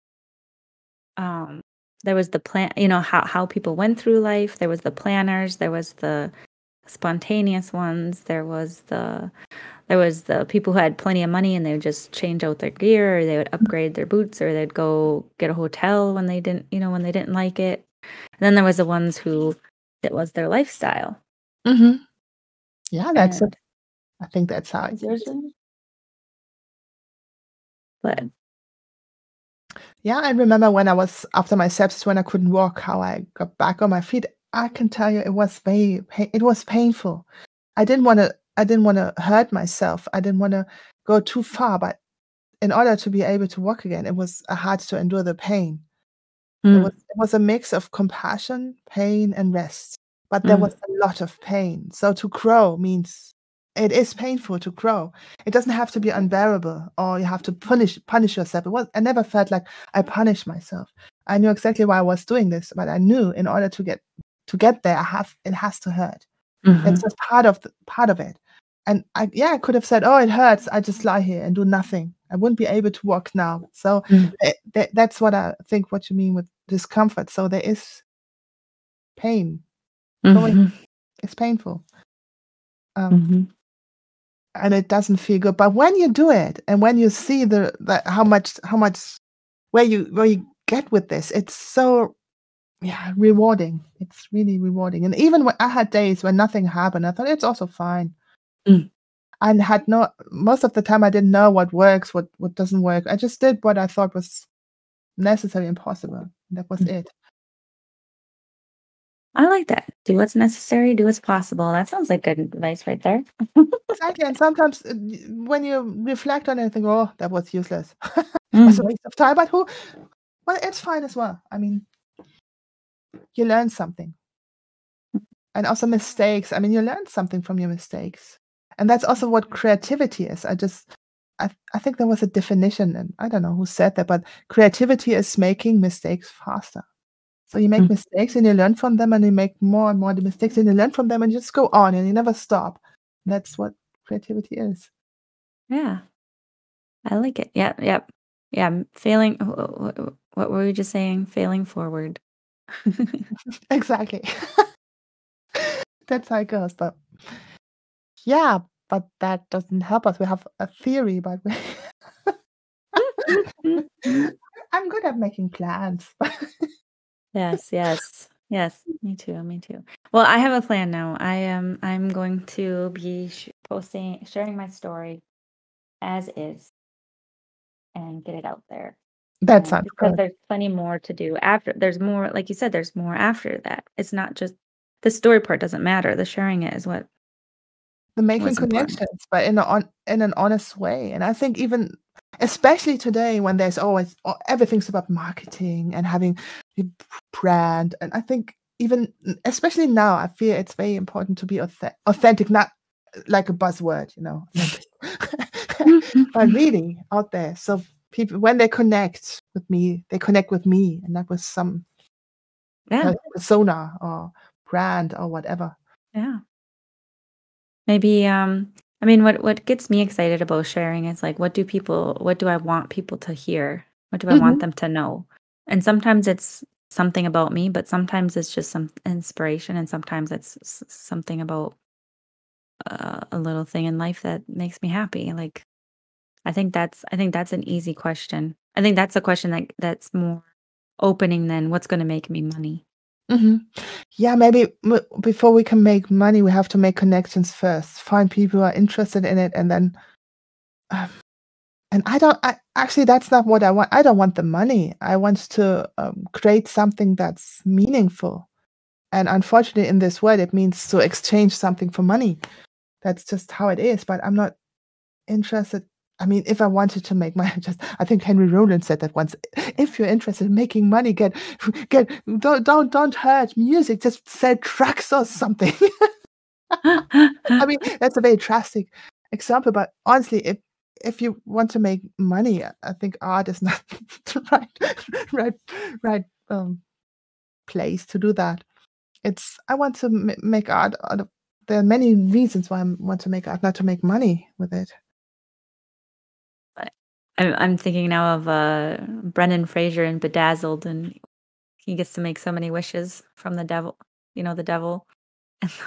um, there was the plan, you know, how how people went through life. There was the planners. There was the spontaneous ones. There was the there was the people who had plenty of money and they would just change out their gear or they would upgrade their boots or they'd go get a hotel when they didn't, you know, when they didn't like it. And then there was the ones who it was their lifestyle. Mm-hmm. Yeah, that's And it. I think that's how it yours is. in- but Yeah, I remember when I was after my sepsis when I couldn't walk, how I got back on my feet. I can tell you, it was very, it was painful. I didn't want to, I didn't want to hurt myself. I didn't want to go too far, but in order to be able to walk again, it was hard to endure the pain. It Mm, was, it was a mix of compassion, pain, and rest. But there mm, was a lot of pain. So to grow means it is painful to grow. It doesn't have to be unbearable or you have to punish punish yourself. It was I never felt like I punished myself. I knew exactly why I was doing this, but I knew in order to get to get there, I have it has to hurt. mhm, That's just part of the, part of it. And I yeah, I could have said, "Oh, it hurts. I just lie here and do nothing." I wouldn't be able to walk now. So mm, eh, that, that's what I think. What you mean with discomfort? So there is pain. Mhm, it's painful, um, mhm, and it doesn't feel good. But when you do it, and when you see the, the how much how much where you where you get with this, it's so yeah rewarding. It's really rewarding. And even when I had days when nothing happened, I thought it's also fine. Mm. and had no most of the time I didn't know what works, what what doesn't work. I just did what I thought was necessary and possible. That was Mm. it. I like that. Do what's necessary, do what's possible. That sounds like good advice right there. Exactly. And sometimes uh, when you reflect on it and think, oh, that was useless. was a Mm, waste of time. But who well, it's fine as well. I mean, you learn something. And also mistakes. I mean, you learn something from your mistakes. And that's also what creativity is. I just I, I think there was a definition, and I don't know who said that, but creativity is making mistakes faster. So you make Mm. mistakes and you learn from them and you make more and more the mistakes and you learn from them and you just go on and you never stop. That's what creativity is. Yeah, I like it. Yeah, yep. Yeah, failing. wh- wh- wh- What were you just saying? Failing forward. Exactly. That's how it goes. But yeah, but that doesn't help us. We have a theory, but we I'm good at making plans. Yes, yes, yes. Me too. Me too. Well, I have a plan now. I am. I'm going to be sh- posting, sharing my story as is, and get it out there. that sounds because good. there's plenty more to do after. There's more, like you said. There's more after that. It's not just the story part doesn't matter. The sharing it is what The making what's important. connections, but in a on in an honest way. And I think even especially today when there's always oh, everything's about marketing and having brand. And I think even especially now, I feel it's very important to be authe- authentic, not like a buzzword, you know, but really out there. So people, when they connect with me, they connect with me, and not with some yeah, persona or brand or whatever. yeah. Maybe um I mean what what gets me excited about sharing is like what do people what do I want people to hear? What do I Mhm. want them to know? And sometimes it's something about me, but sometimes it's just some inspiration and sometimes it's something about uh, a little thing in life that makes me happy. Like I think that's I think that's an easy question. I think that's a question that that's more opening than what's going to make me money. hmm Yeah, maybe m- before we can make money, we have to make connections first. Find people who are interested in it, and then, um, and I don't. I actually, that's not what I want. I don't want the money. I want to um, create something that's meaningful. And unfortunately, in this world, it means to exchange something for money. That's just how it is. But I'm not interested. I mean, if I wanted to make money, just I think Henry Rollins said that once. If you're interested in making money, get get don't don't don't hurt music. Just sell tracks or something. I mean, that's a very drastic example, but honestly, if if you want to make money, I think art is not the right right right um, place to do that. It's I want to m- make art. Of, there are many reasons why I want to make art, not to make money with it. I'm I'm thinking now of uh Brendan Fraser in Bedazzled, and he gets to make so many wishes from the devil. You know, the devil,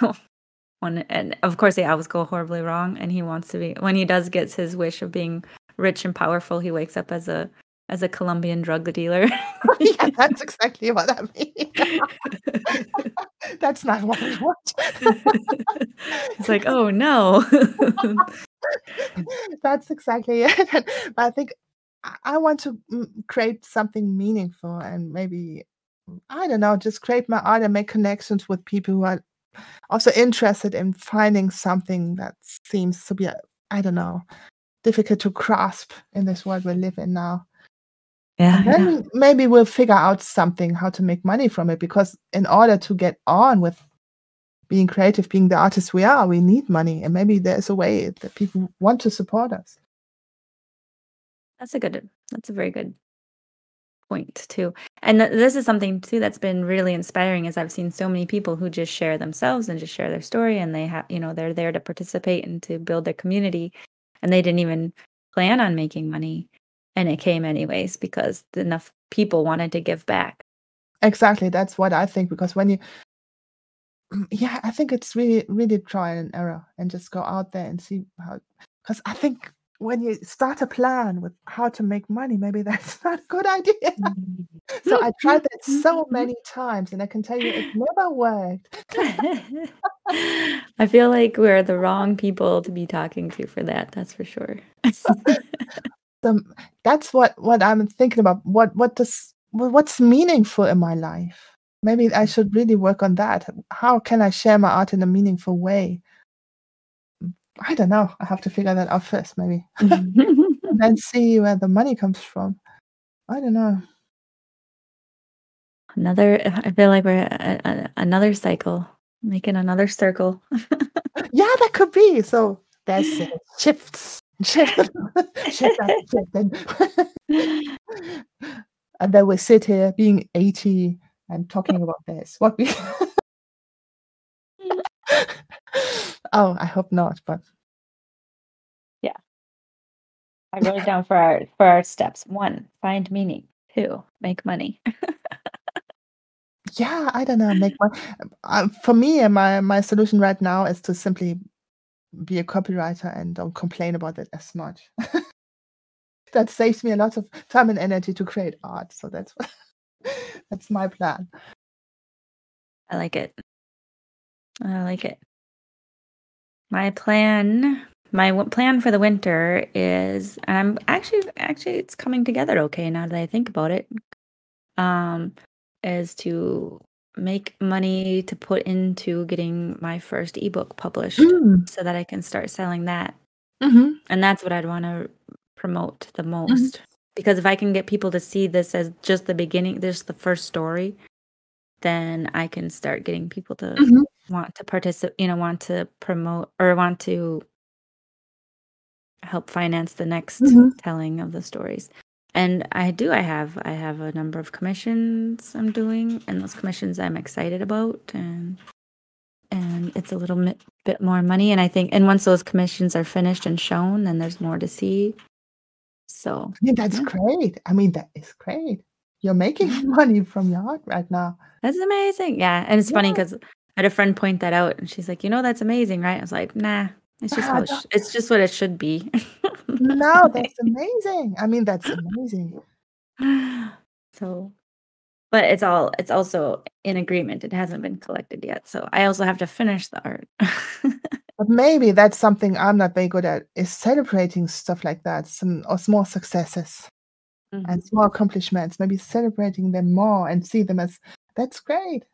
one, and of course they always go horribly wrong. And he wants to be when he does gets his wish of being rich and powerful. He wakes up as a as a Colombian drug dealer. yeah, that's exactly what I mean. that's not what we want. it's like, oh no. that's exactly it. But I think I I want to mm, create something meaningful and maybe I don't know, just create my art and make connections with people who are also interested in finding something that seems to be, uh, I don't know, difficult to grasp in this world we live in now. Yeah, And yeah. then maybe we'll figure out something how to make money from it because in order to get on with being creative, being the artists we are, we need money. And maybe there's a way that people want to support us. That's a good that's a very good point too. And th- this is something too that's been really inspiring is I've seen so many people who just share themselves and just share their story and they have, you know, they're there to participate and to build their community and they didn't even plan on making money and it came anyways because enough people wanted to give back. Exactly. That's what I think. Because when you, yeah, I think it's really, really trial and error and just go out there and see how. Because I think when you start a plan with how to make money, maybe that's not a good idea. Mm-hmm. So I tried that so mm-hmm. many times, and I can tell you it never worked. I feel like we're the wrong people to be talking to for that. That's for sure. So that's what what I'm thinking about. What what does what's meaningful in my life? Maybe I should really work on that. How can I share my art in a meaningful way? I don't know. I have to figure that out first, maybe, and then see where the money comes from. I don't know. another, I feel like we're a, a, another cycle, making another circle. Yeah, that could be. So there's uh, shifts, shift, shift, and shift, and, and then we sit here being 80 and talking about this. What we Oh, I hope not, but yeah. I wrote it down for our for our steps. One, find meaning. Two, make money. yeah, I don't know. Make my uh, for me, uh, my my solution right now is to simply be a copywriter and don't complain about it as much. that saves me a lot of time and energy to create art. So that's that's my plan. I like it. I like it. My plan, my w- plan for the winter is, and I'm actually, actually, it's coming together okay now that I think about it. Um, is to make money to put into getting my first ebook published, Mm, so that I can start selling that, mhm, and that's what I'd want to promote the mhm, most. Because if I can get people to see this as just the beginning, just the first story, then I can start getting people to mhm, want to participate, you know, want to promote or want to help finance the next mhm. telling of the stories. And I do, I have, I have a number of commissions I'm doing, and those commissions I'm excited about, and and it's a little bit, bit more money. And I think, and once those commissions are finished and shown, then there's more to see. So I mean, that's yeah, great. I mean, that is great. You're making money from your art right now. that's amazing. Yeah, and it's funny because had a friend point that out, and she's like, "You know, that's amazing, right?" I was like, "Nah, it's just Ah, sh- it's just what it should be." no, that's amazing. I mean, that's amazing. so but it's all it's also in agreement it hasn't been collected yet so i also have to finish the art But maybe that's something I'm not very good at is celebrating stuff like that, some or small successes and Mhm. small accomplishments. Maybe celebrating them more and see them as that's great.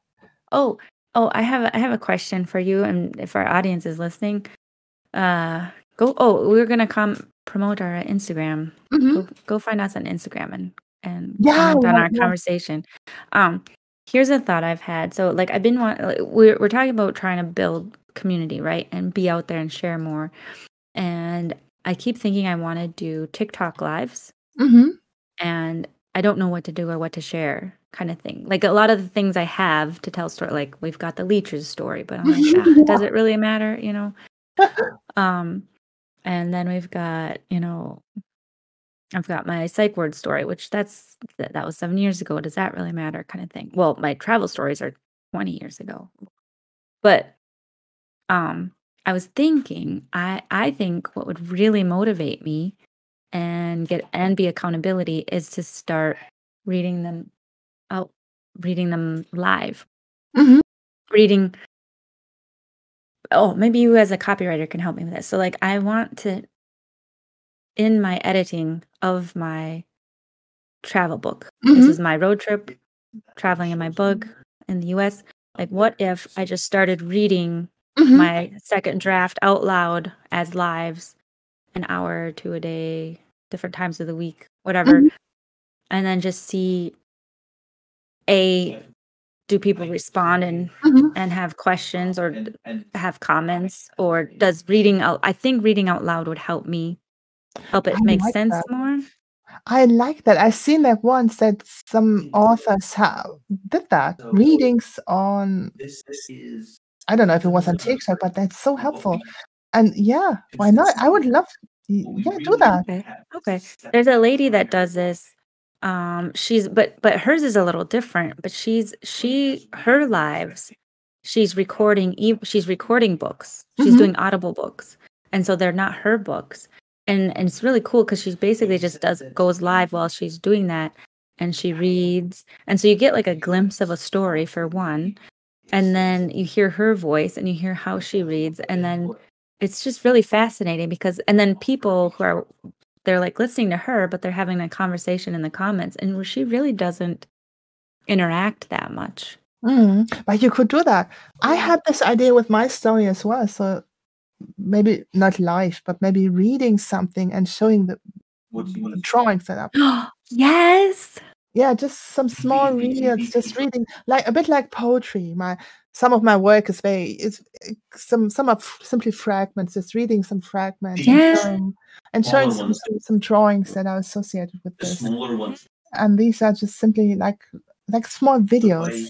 oh oh i have a- i have a question for you and if our audience is listening. Uh go oh we're gonna come promote our instagram. Mhm. go go find us on instagram and and Yeah, comment on yeah, our yeah. conversation. Um here's a thought i've had. So like i've been want like, we're, we're talking about trying to build community right and be out there and share more. And i keep thinking i want to do tiktok lives. Mhm. and i don't know what to do or what to share kind of thing like a lot of the things i have to tell story like we've got the leeches story but i'm like ah, does it really matter you know um and then we've got you know I've got my psych ward story, which that's that, that was seven years ago. Does that really matter? Kind of thing. Well, my travel stories are 20 years ago. But um I was thinking, I I think what would really motivate me and get and be accountability is to start reading them out reading them live. Mhm. Reading Oh, maybe you as a copywriter can help me with this. So like I want to in my editing of my travel book. This Mhm. is my road trip traveling in my book in the US. Like what if I just started reading Mhm. my second draft out loud as lives an hour to a day, different times of the week, whatever, Mhm. and then just see a do people respond and Mhm. and have questions or have comments or does reading out I think reading out loud would help me help I it make like sense that. more. I like that. I've seen that once that some authors have did that. Readings on this, this is I don't know if it was on TikTok, but that's so helpful. And yeah, why not? I would love y yeah, do that. Okay. Okay. There's a lady that does this. Um she's but but hers is a little different, but she's she her lives she's recording e- she's recording books. She's Mhm. doing audible books. And so they're not her books. And and it's really cool cuz she's basically just does goes live while she's doing that and she reads. And so you get like a glimpse of a story for one and then you hear her voice and you hear how she reads and then it's just really fascinating because and then people who are they're like listening to her but they're having a conversation in the comments and she really doesn't interact that much. Mm, but you could do that. I had this idea with my story as well, so maybe not live, but maybe reading something and showing the drawings that. Are yes Yeah, just some small reels, just reading, like a bit like poetry. My some of my work is very is uh, some some are simply fragments, just reading some fragments and showing and showing some, some some drawings that are associated with this. And these are just simply like like small videos,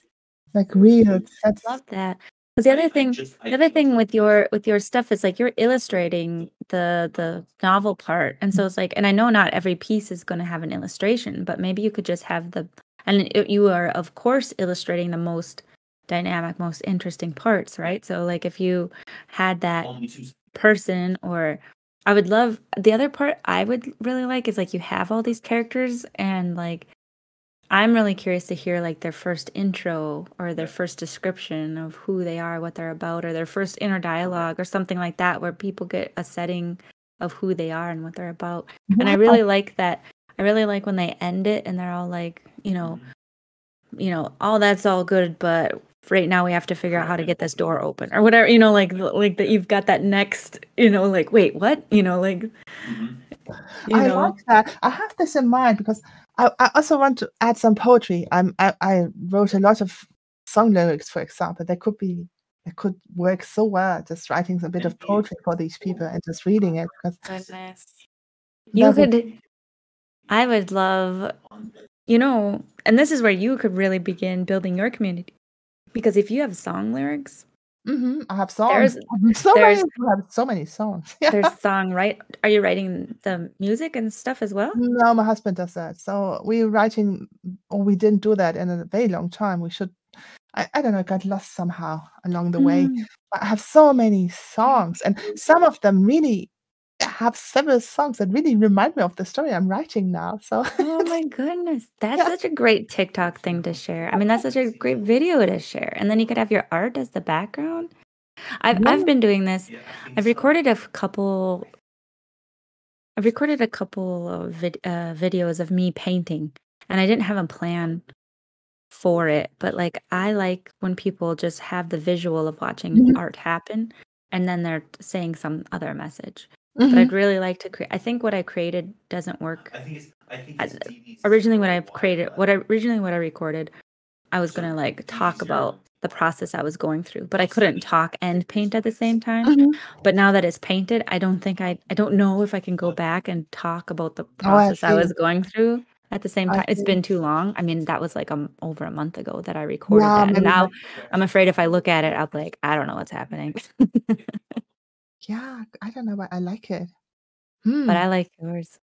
like reels. That's love that because the other thing the other thing with your with your stuff is like you're illustrating the the novel part. And so it's like and i know not every piece is going to have an illustration but maybe you could just have the and it, you are of course illustrating the most dynamic most interesting parts right? So like if you had that person or i would love the other part i would really like is like you have all these characters and like i'm really curious to hear like their first intro or their first description of who they are what they're about or their first inner dialogue or something like that where people get a setting of who they are and what they're about. And i really like that i really like when they end it and they're all like you know mm-hmm. you know all that's all good but right now we have to figure out how to get this door open or whatever you know like like that you've got that next you know like wait what? You know like mm-hmm. you I know? like that. I have this in mind because I, I also want to add some poetry. I'm I, I wrote a lot of song lyrics, for example. That could be they could work so well just writing a bit of poetry for these people and just reading it because Goodness. You that would- could I would love you know, and this is where you could really begin building your community. Because if you have song lyrics, Mhm, I have songs. There's- so many there's- people have so many songs. Yeah. there's song right are you writing the music and stuff as well? No, my husband does that. So we're writing, or we didn't do that in a very long time. We should. I, I don't know. Got lost somehow along the way. Mm. But I have so many songs, and some of them really have several songs that really remind me of the story I'm writing now. So Oh my goodness. That's Yeah. such a great TikTok thing to share. I mean, that's such a great video to share. And then you could have your art as the background. I've Yeah. I've been doing this. I've recorded a couple I've recorded a couple of vid- uh, videos of me painting and I didn't have a plan for it, but like I like when people just have the visual of watching Mhm. art happen and then they're saying some other message. But. I'd really like to create I think what I created doesn't work I think it's. I think I- it's TV originally when I created what I originally what I recorded, I was gonna like talk about the process I was going through, but I couldn't talk and paint at the same time. Mhm. But now that it's painted, I don't think I I don't know if I can go back and talk about the Oh, I process I was going through at the same time. it's been too long. I mean, that was like um over a month ago that I recorded Yeah, that. And now I'm afraid if I look at it, I'll be like, I don't know what's happening. yeah, I don't know, but I like it. Hmm. but I like yours.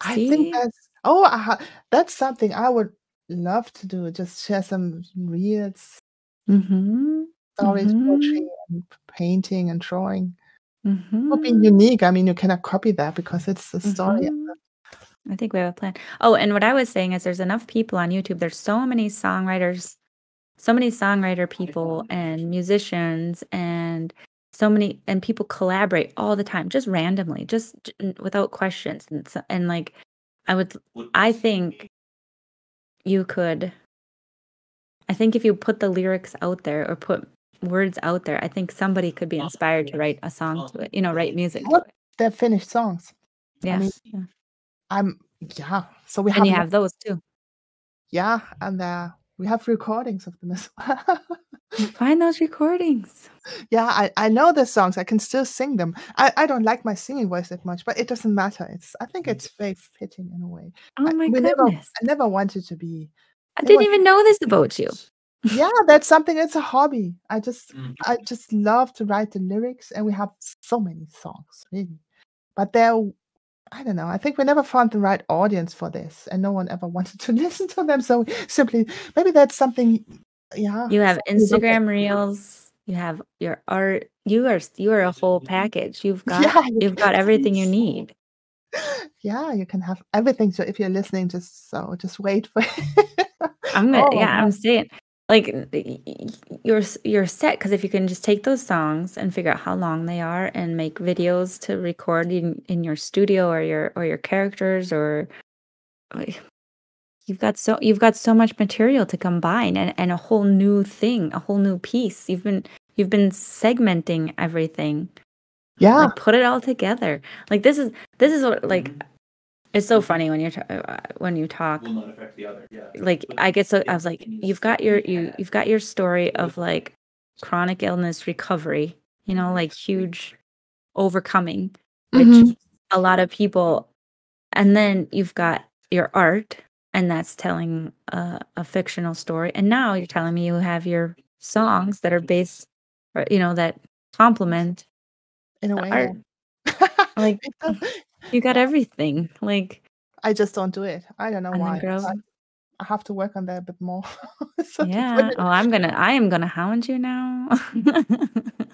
I think See? that's oh, that's something I would love to do, just share some reels Mhm. stories, poetry, Mhm. and painting and drawing. Would be Mhm. unique, I mean, you cannot copy that because it's the story Mhm. I think we have a plan. Oh, and what I was saying is there's enough people on YouTube. There's so many songwriters, so many songwriter people and musicians and so many and people collaborate all the time, just randomly, just j- n- without questions. And so, and like I would I think you could I think if you put the lyrics out there or put words out there, I think somebody could be inspired to write a song to it, you know, write music to What it. they're finished songs. I mean, Yes. Yeah. I'm yeah, so we And have you have those too. yeah, and, uh, we have recordings of them as well. Find those recordings. Yeah, I I know the songs, I can still sing them. I I don't like my singing voice that much, but it doesn't matter. It's I think it's very fitting in a way. Oh I my never goodness. I never wanted to be I didn't even know this about you. yeah, that's something it's a hobby. I just Mm. I just love to write the lyrics, and we have so many songs, really. But they're I don't know, I think we never found the right audience for this, and no one ever wanted to listen to them, so simply maybe that's something yeah, You have something we look at. Instagram reels, you have your art. You are you are a whole package. You've got Yeah, you you've got everything you need. Yeah, you can have everything, so if you're listening, just so just wait for I'm gonna Oh yeah, I'm god. saying like you're you're set because if you can just take those songs and figure out how long they are and make videos to record in, in your studio or your or your characters or you've got so you've got so much material to combine and, and a whole new thing, a whole new piece. You've been you've been segmenting everything. Yeah. Like put it all together. Like this is this is what like mm-hmm. It's so funny when you're ta- uh, when you talk will not affect the other. Yeah. like I get so I was like, you've got your you you've got your story of like chronic illness recovery, you know, like huge overcoming, which Mhm. a lot of people, and then you've got your art, and that's telling a, a fictional story, and now you're telling me you have your songs that are based, or you know, that complement In a way, art. Like It does you got everything. Like I just don't do it. I don't know why. grow. I I have to work on that a bit more. So Yeah. Oh, I'm gonna I am gonna hound you now.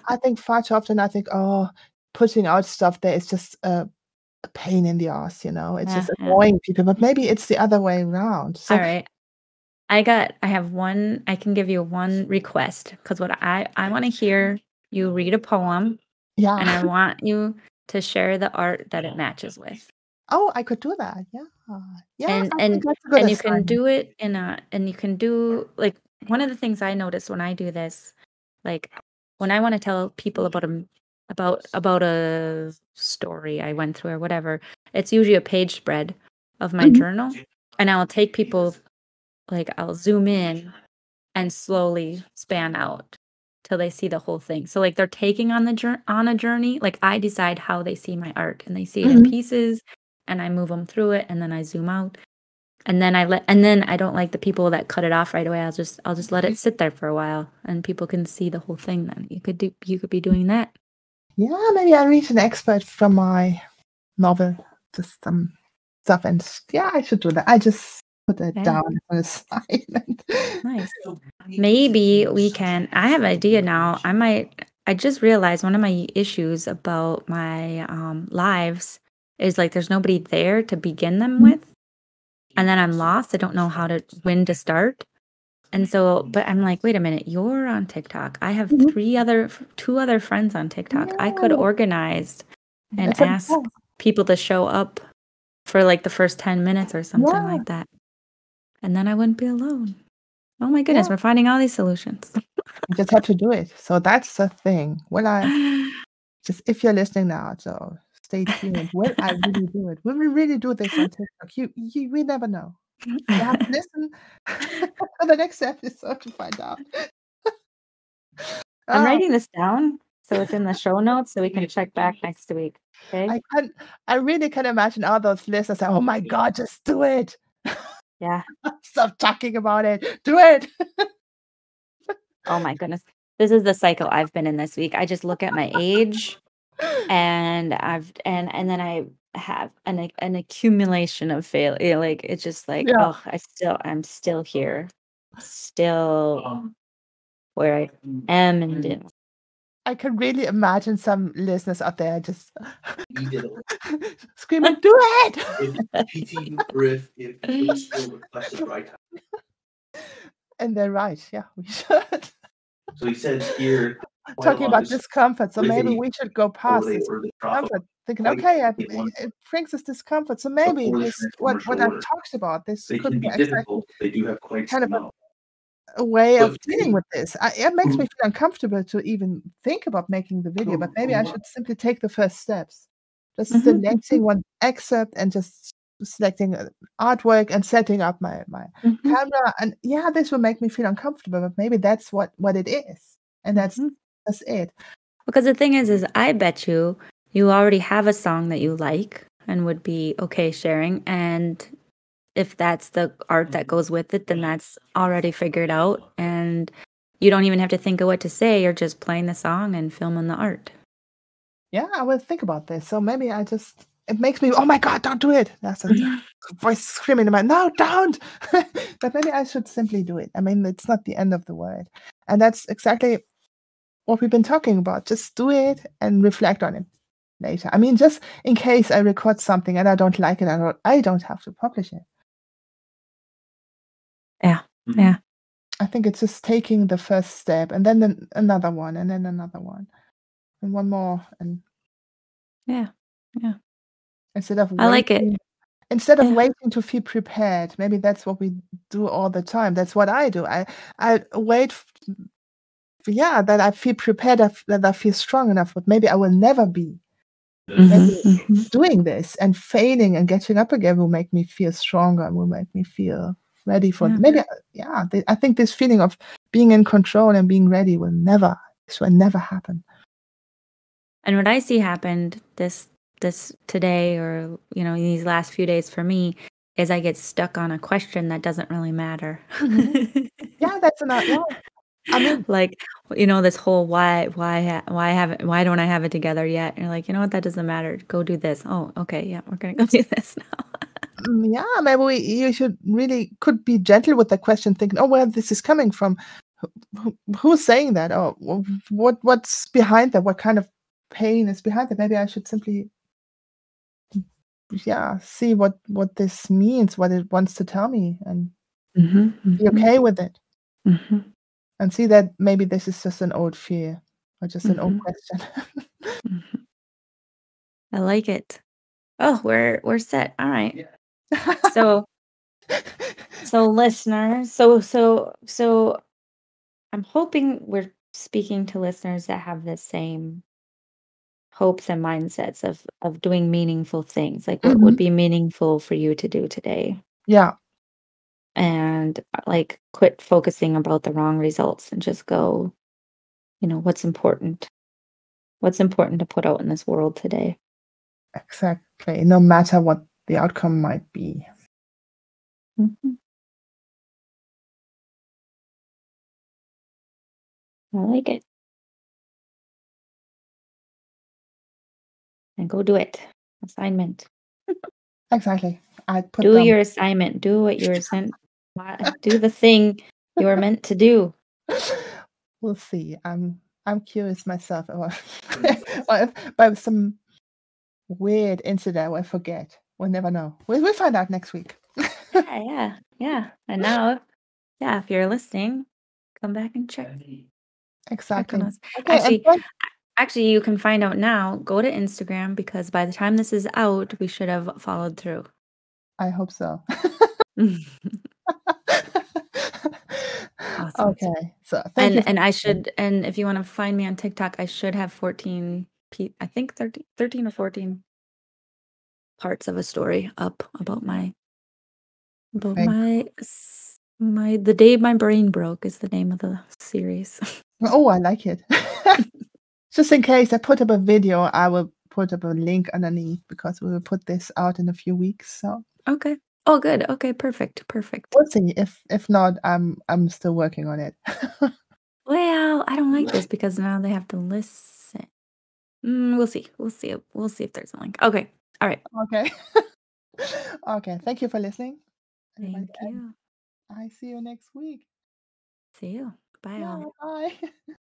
I think far too often I think, "Oh, putting out stuff there is just a a pain in the ass," you know? It's just uh-huh. annoying people, but maybe it's the other way around. So All right. I got I have one I can give you one request because what I I want to hear you read a poem Yeah. and I want you to share the art that it matches with. Oh, I could do that. Yeah. Yeah, And I and and you can do it in a and you can do like one of the things I notice when I do this like when I want to tell people about a about about a story I went through or whatever, it's usually a page spread of my Mhm. journal and I'll take people like I'll zoom in and slowly span out till they see the whole thing. So like they're taking on the jour- on a journey. Like I decide how they see my art and they see it in Mhm. pieces and I move them through it and then I zoom out. And then I let and then I don't like the people that cut it off right away. I'll just I'll just let it sit there for a while and people can see the whole thing then. You could do you could be doing that. Yeah, maybe I read an excerpt from my novel, just some stuff, and yeah, I should do that. I just put Yeah. down on the side. Nice. Maybe we can. I have an idea now. I might. I just realized one of my issues about my um, lives is like there's nobody there to begin them Mhm. with, and then I'm lost. I don't know how to when to start. And so, but I'm like, wait a minute, you're on TikTok. I have Mhm. three other, two other friends on TikTok. I could organize and That's ask people to show up for like the first 10 minutes or something Yeah. like that. And then I wouldn't be alone. Oh my goodness, Yeah. we're finding all these solutions. You just have to do it. So that's the thing. Will I just if you're listening now, so stay tuned. Will I really do it? Will we really do this on TikTok? You, you we never know. You have to listen to the next episode to find out. I'm Oh, writing this down so it's in the show notes so we can check back next week. Okay. I can I really can imagine all those listeners "Oh my god, just do it! yeah. Stop talking about it. Do it." Oh my goodness. This is the cycle I've been in this week. I just look at my age and I've and and then I have an an accumulation of failure. Like it's just like, Yeah. oh, I still I'm still here. Still oh. where I mm. am and mm. it- I can really imagine some listeners out there just You did it. screaming, "Do it!" If PT or if if it's still requested right and they're right. Yeah, we should. So he says here Talking about discomfort, so maybe we should go past this or the drop discomfort. Thinking, okay, I, it brings us discomfort. So maybe this, what what I've talked about, this they could be exactly difficult. They do have quite kind of a-. a way of dealing with this. I, it makes Mhm. me feel uncomfortable to even think about making the video, but maybe I Mhm. should simply take the first steps. Just Mhm, selecting one excerpt and just selecting uh, artwork and setting up my my Mhm, camera. And yeah, this will make me feel uncomfortable, but maybe that's what what it is, and that's mhm. that's it. Because the thing is, is I bet you you already have a song that you like and would be okay sharing, and if that's the art that mm-hmm. goes with it, then that's already figured out, and you don't even have to think of what to say. You're just playing the song and filming the art. Yeah, I will think about this. So maybe I just it makes me oh my god, don't do it. That's a voice screaming in my no, don't. but maybe I should simply do it. I mean, it's not the end of the world, and that's exactly what we've been talking about. Just do it and reflect on it later. I mean, just in case I record something and I don't like it, I don't, I don't have to publish it. Yeah. I think it's just taking the first step and then the, another one and then another one and one more and Yeah. Yeah. Instead of I like it. instead of Yeah. waiting to feel prepared maybe that's what we do all the time that's what i do i i wait f- yeah that i feel prepared that i feel strong enough but maybe i will never be Mhm, Maybe- mhm. doing this and failing and getting up again will make me feel stronger and will make me feel ready for Yeah. maybe yeah th- i think this feeling of being in control and being ready will never this will never happen And what I see happened this this today or you know these last few days for me is I get stuck on a question that doesn't really matter. Mm-hmm. yeah that's enough yeah I mean- like you know this whole why why why haven't why don't I have it together yet? And you're like, you know what, that doesn't matter. Go do this. Oh, okay, yeah, we're gonna go do this now. Mm, yeah maybe we, you should really could be gentle with the question thinking oh where this is coming from? Who- who, who's saying that? Oh what what's behind that? What kind of pain is behind that? Maybe i should simply yeah see what what this means what it wants to tell me and Mm-hmm, be okay with it. Hmm and see that maybe this is just an old fear or just an old Mhm. question. Hmm I like it. Oh, we're we're set. All right. So so listeners, so so so I'm hoping we're speaking to listeners that have the same hopes and mindsets of of doing meaningful things. Like what would mm-hmm. be meaningful for you to do today? yeah And like quit focusing about the wrong results and just go, you know, what's important? What's important to put out in this world today? exactly no matter what the outcome might be Mhm. I like it. And go do it. Assignment. exactly i put do them- your assignment. Do what you're sent. Do the thing you were meant to do. we'll see. I'm I'm curious myself about or if by some weird incident I forget. We'll never know. We'll, we'll find out next week. Yeah, yeah, yeah. And now, yeah, if you're listening, come back and check. check exactly. us. Okay, Actually, thank- Actually, you can find out now. Go to Instagram because by the time this is out, we should have followed through. I hope so. Awesome. okay. So thank and you. and I should and if you want to find me on TikTok, I should have 14 I think 13, 13 or 14 parts of a story up about my about Thank- my my the day my brain broke is the name of the series. Oh, I like it. Just in case I put up a video, I will put up a link underneath because we will put this out in a few weeks. So okay. Oh good. Okay, perfect. Perfect. we'll see. If if not, I'm I'm still working on it. Well, I don't like this because now they have to listen. Mm, we'll see. We'll see. We'll see if there's a link. Okay. All right. Okay. okay. Thank you for listening. Thank you. I see you next week. See you. Bye. Yeah, bye.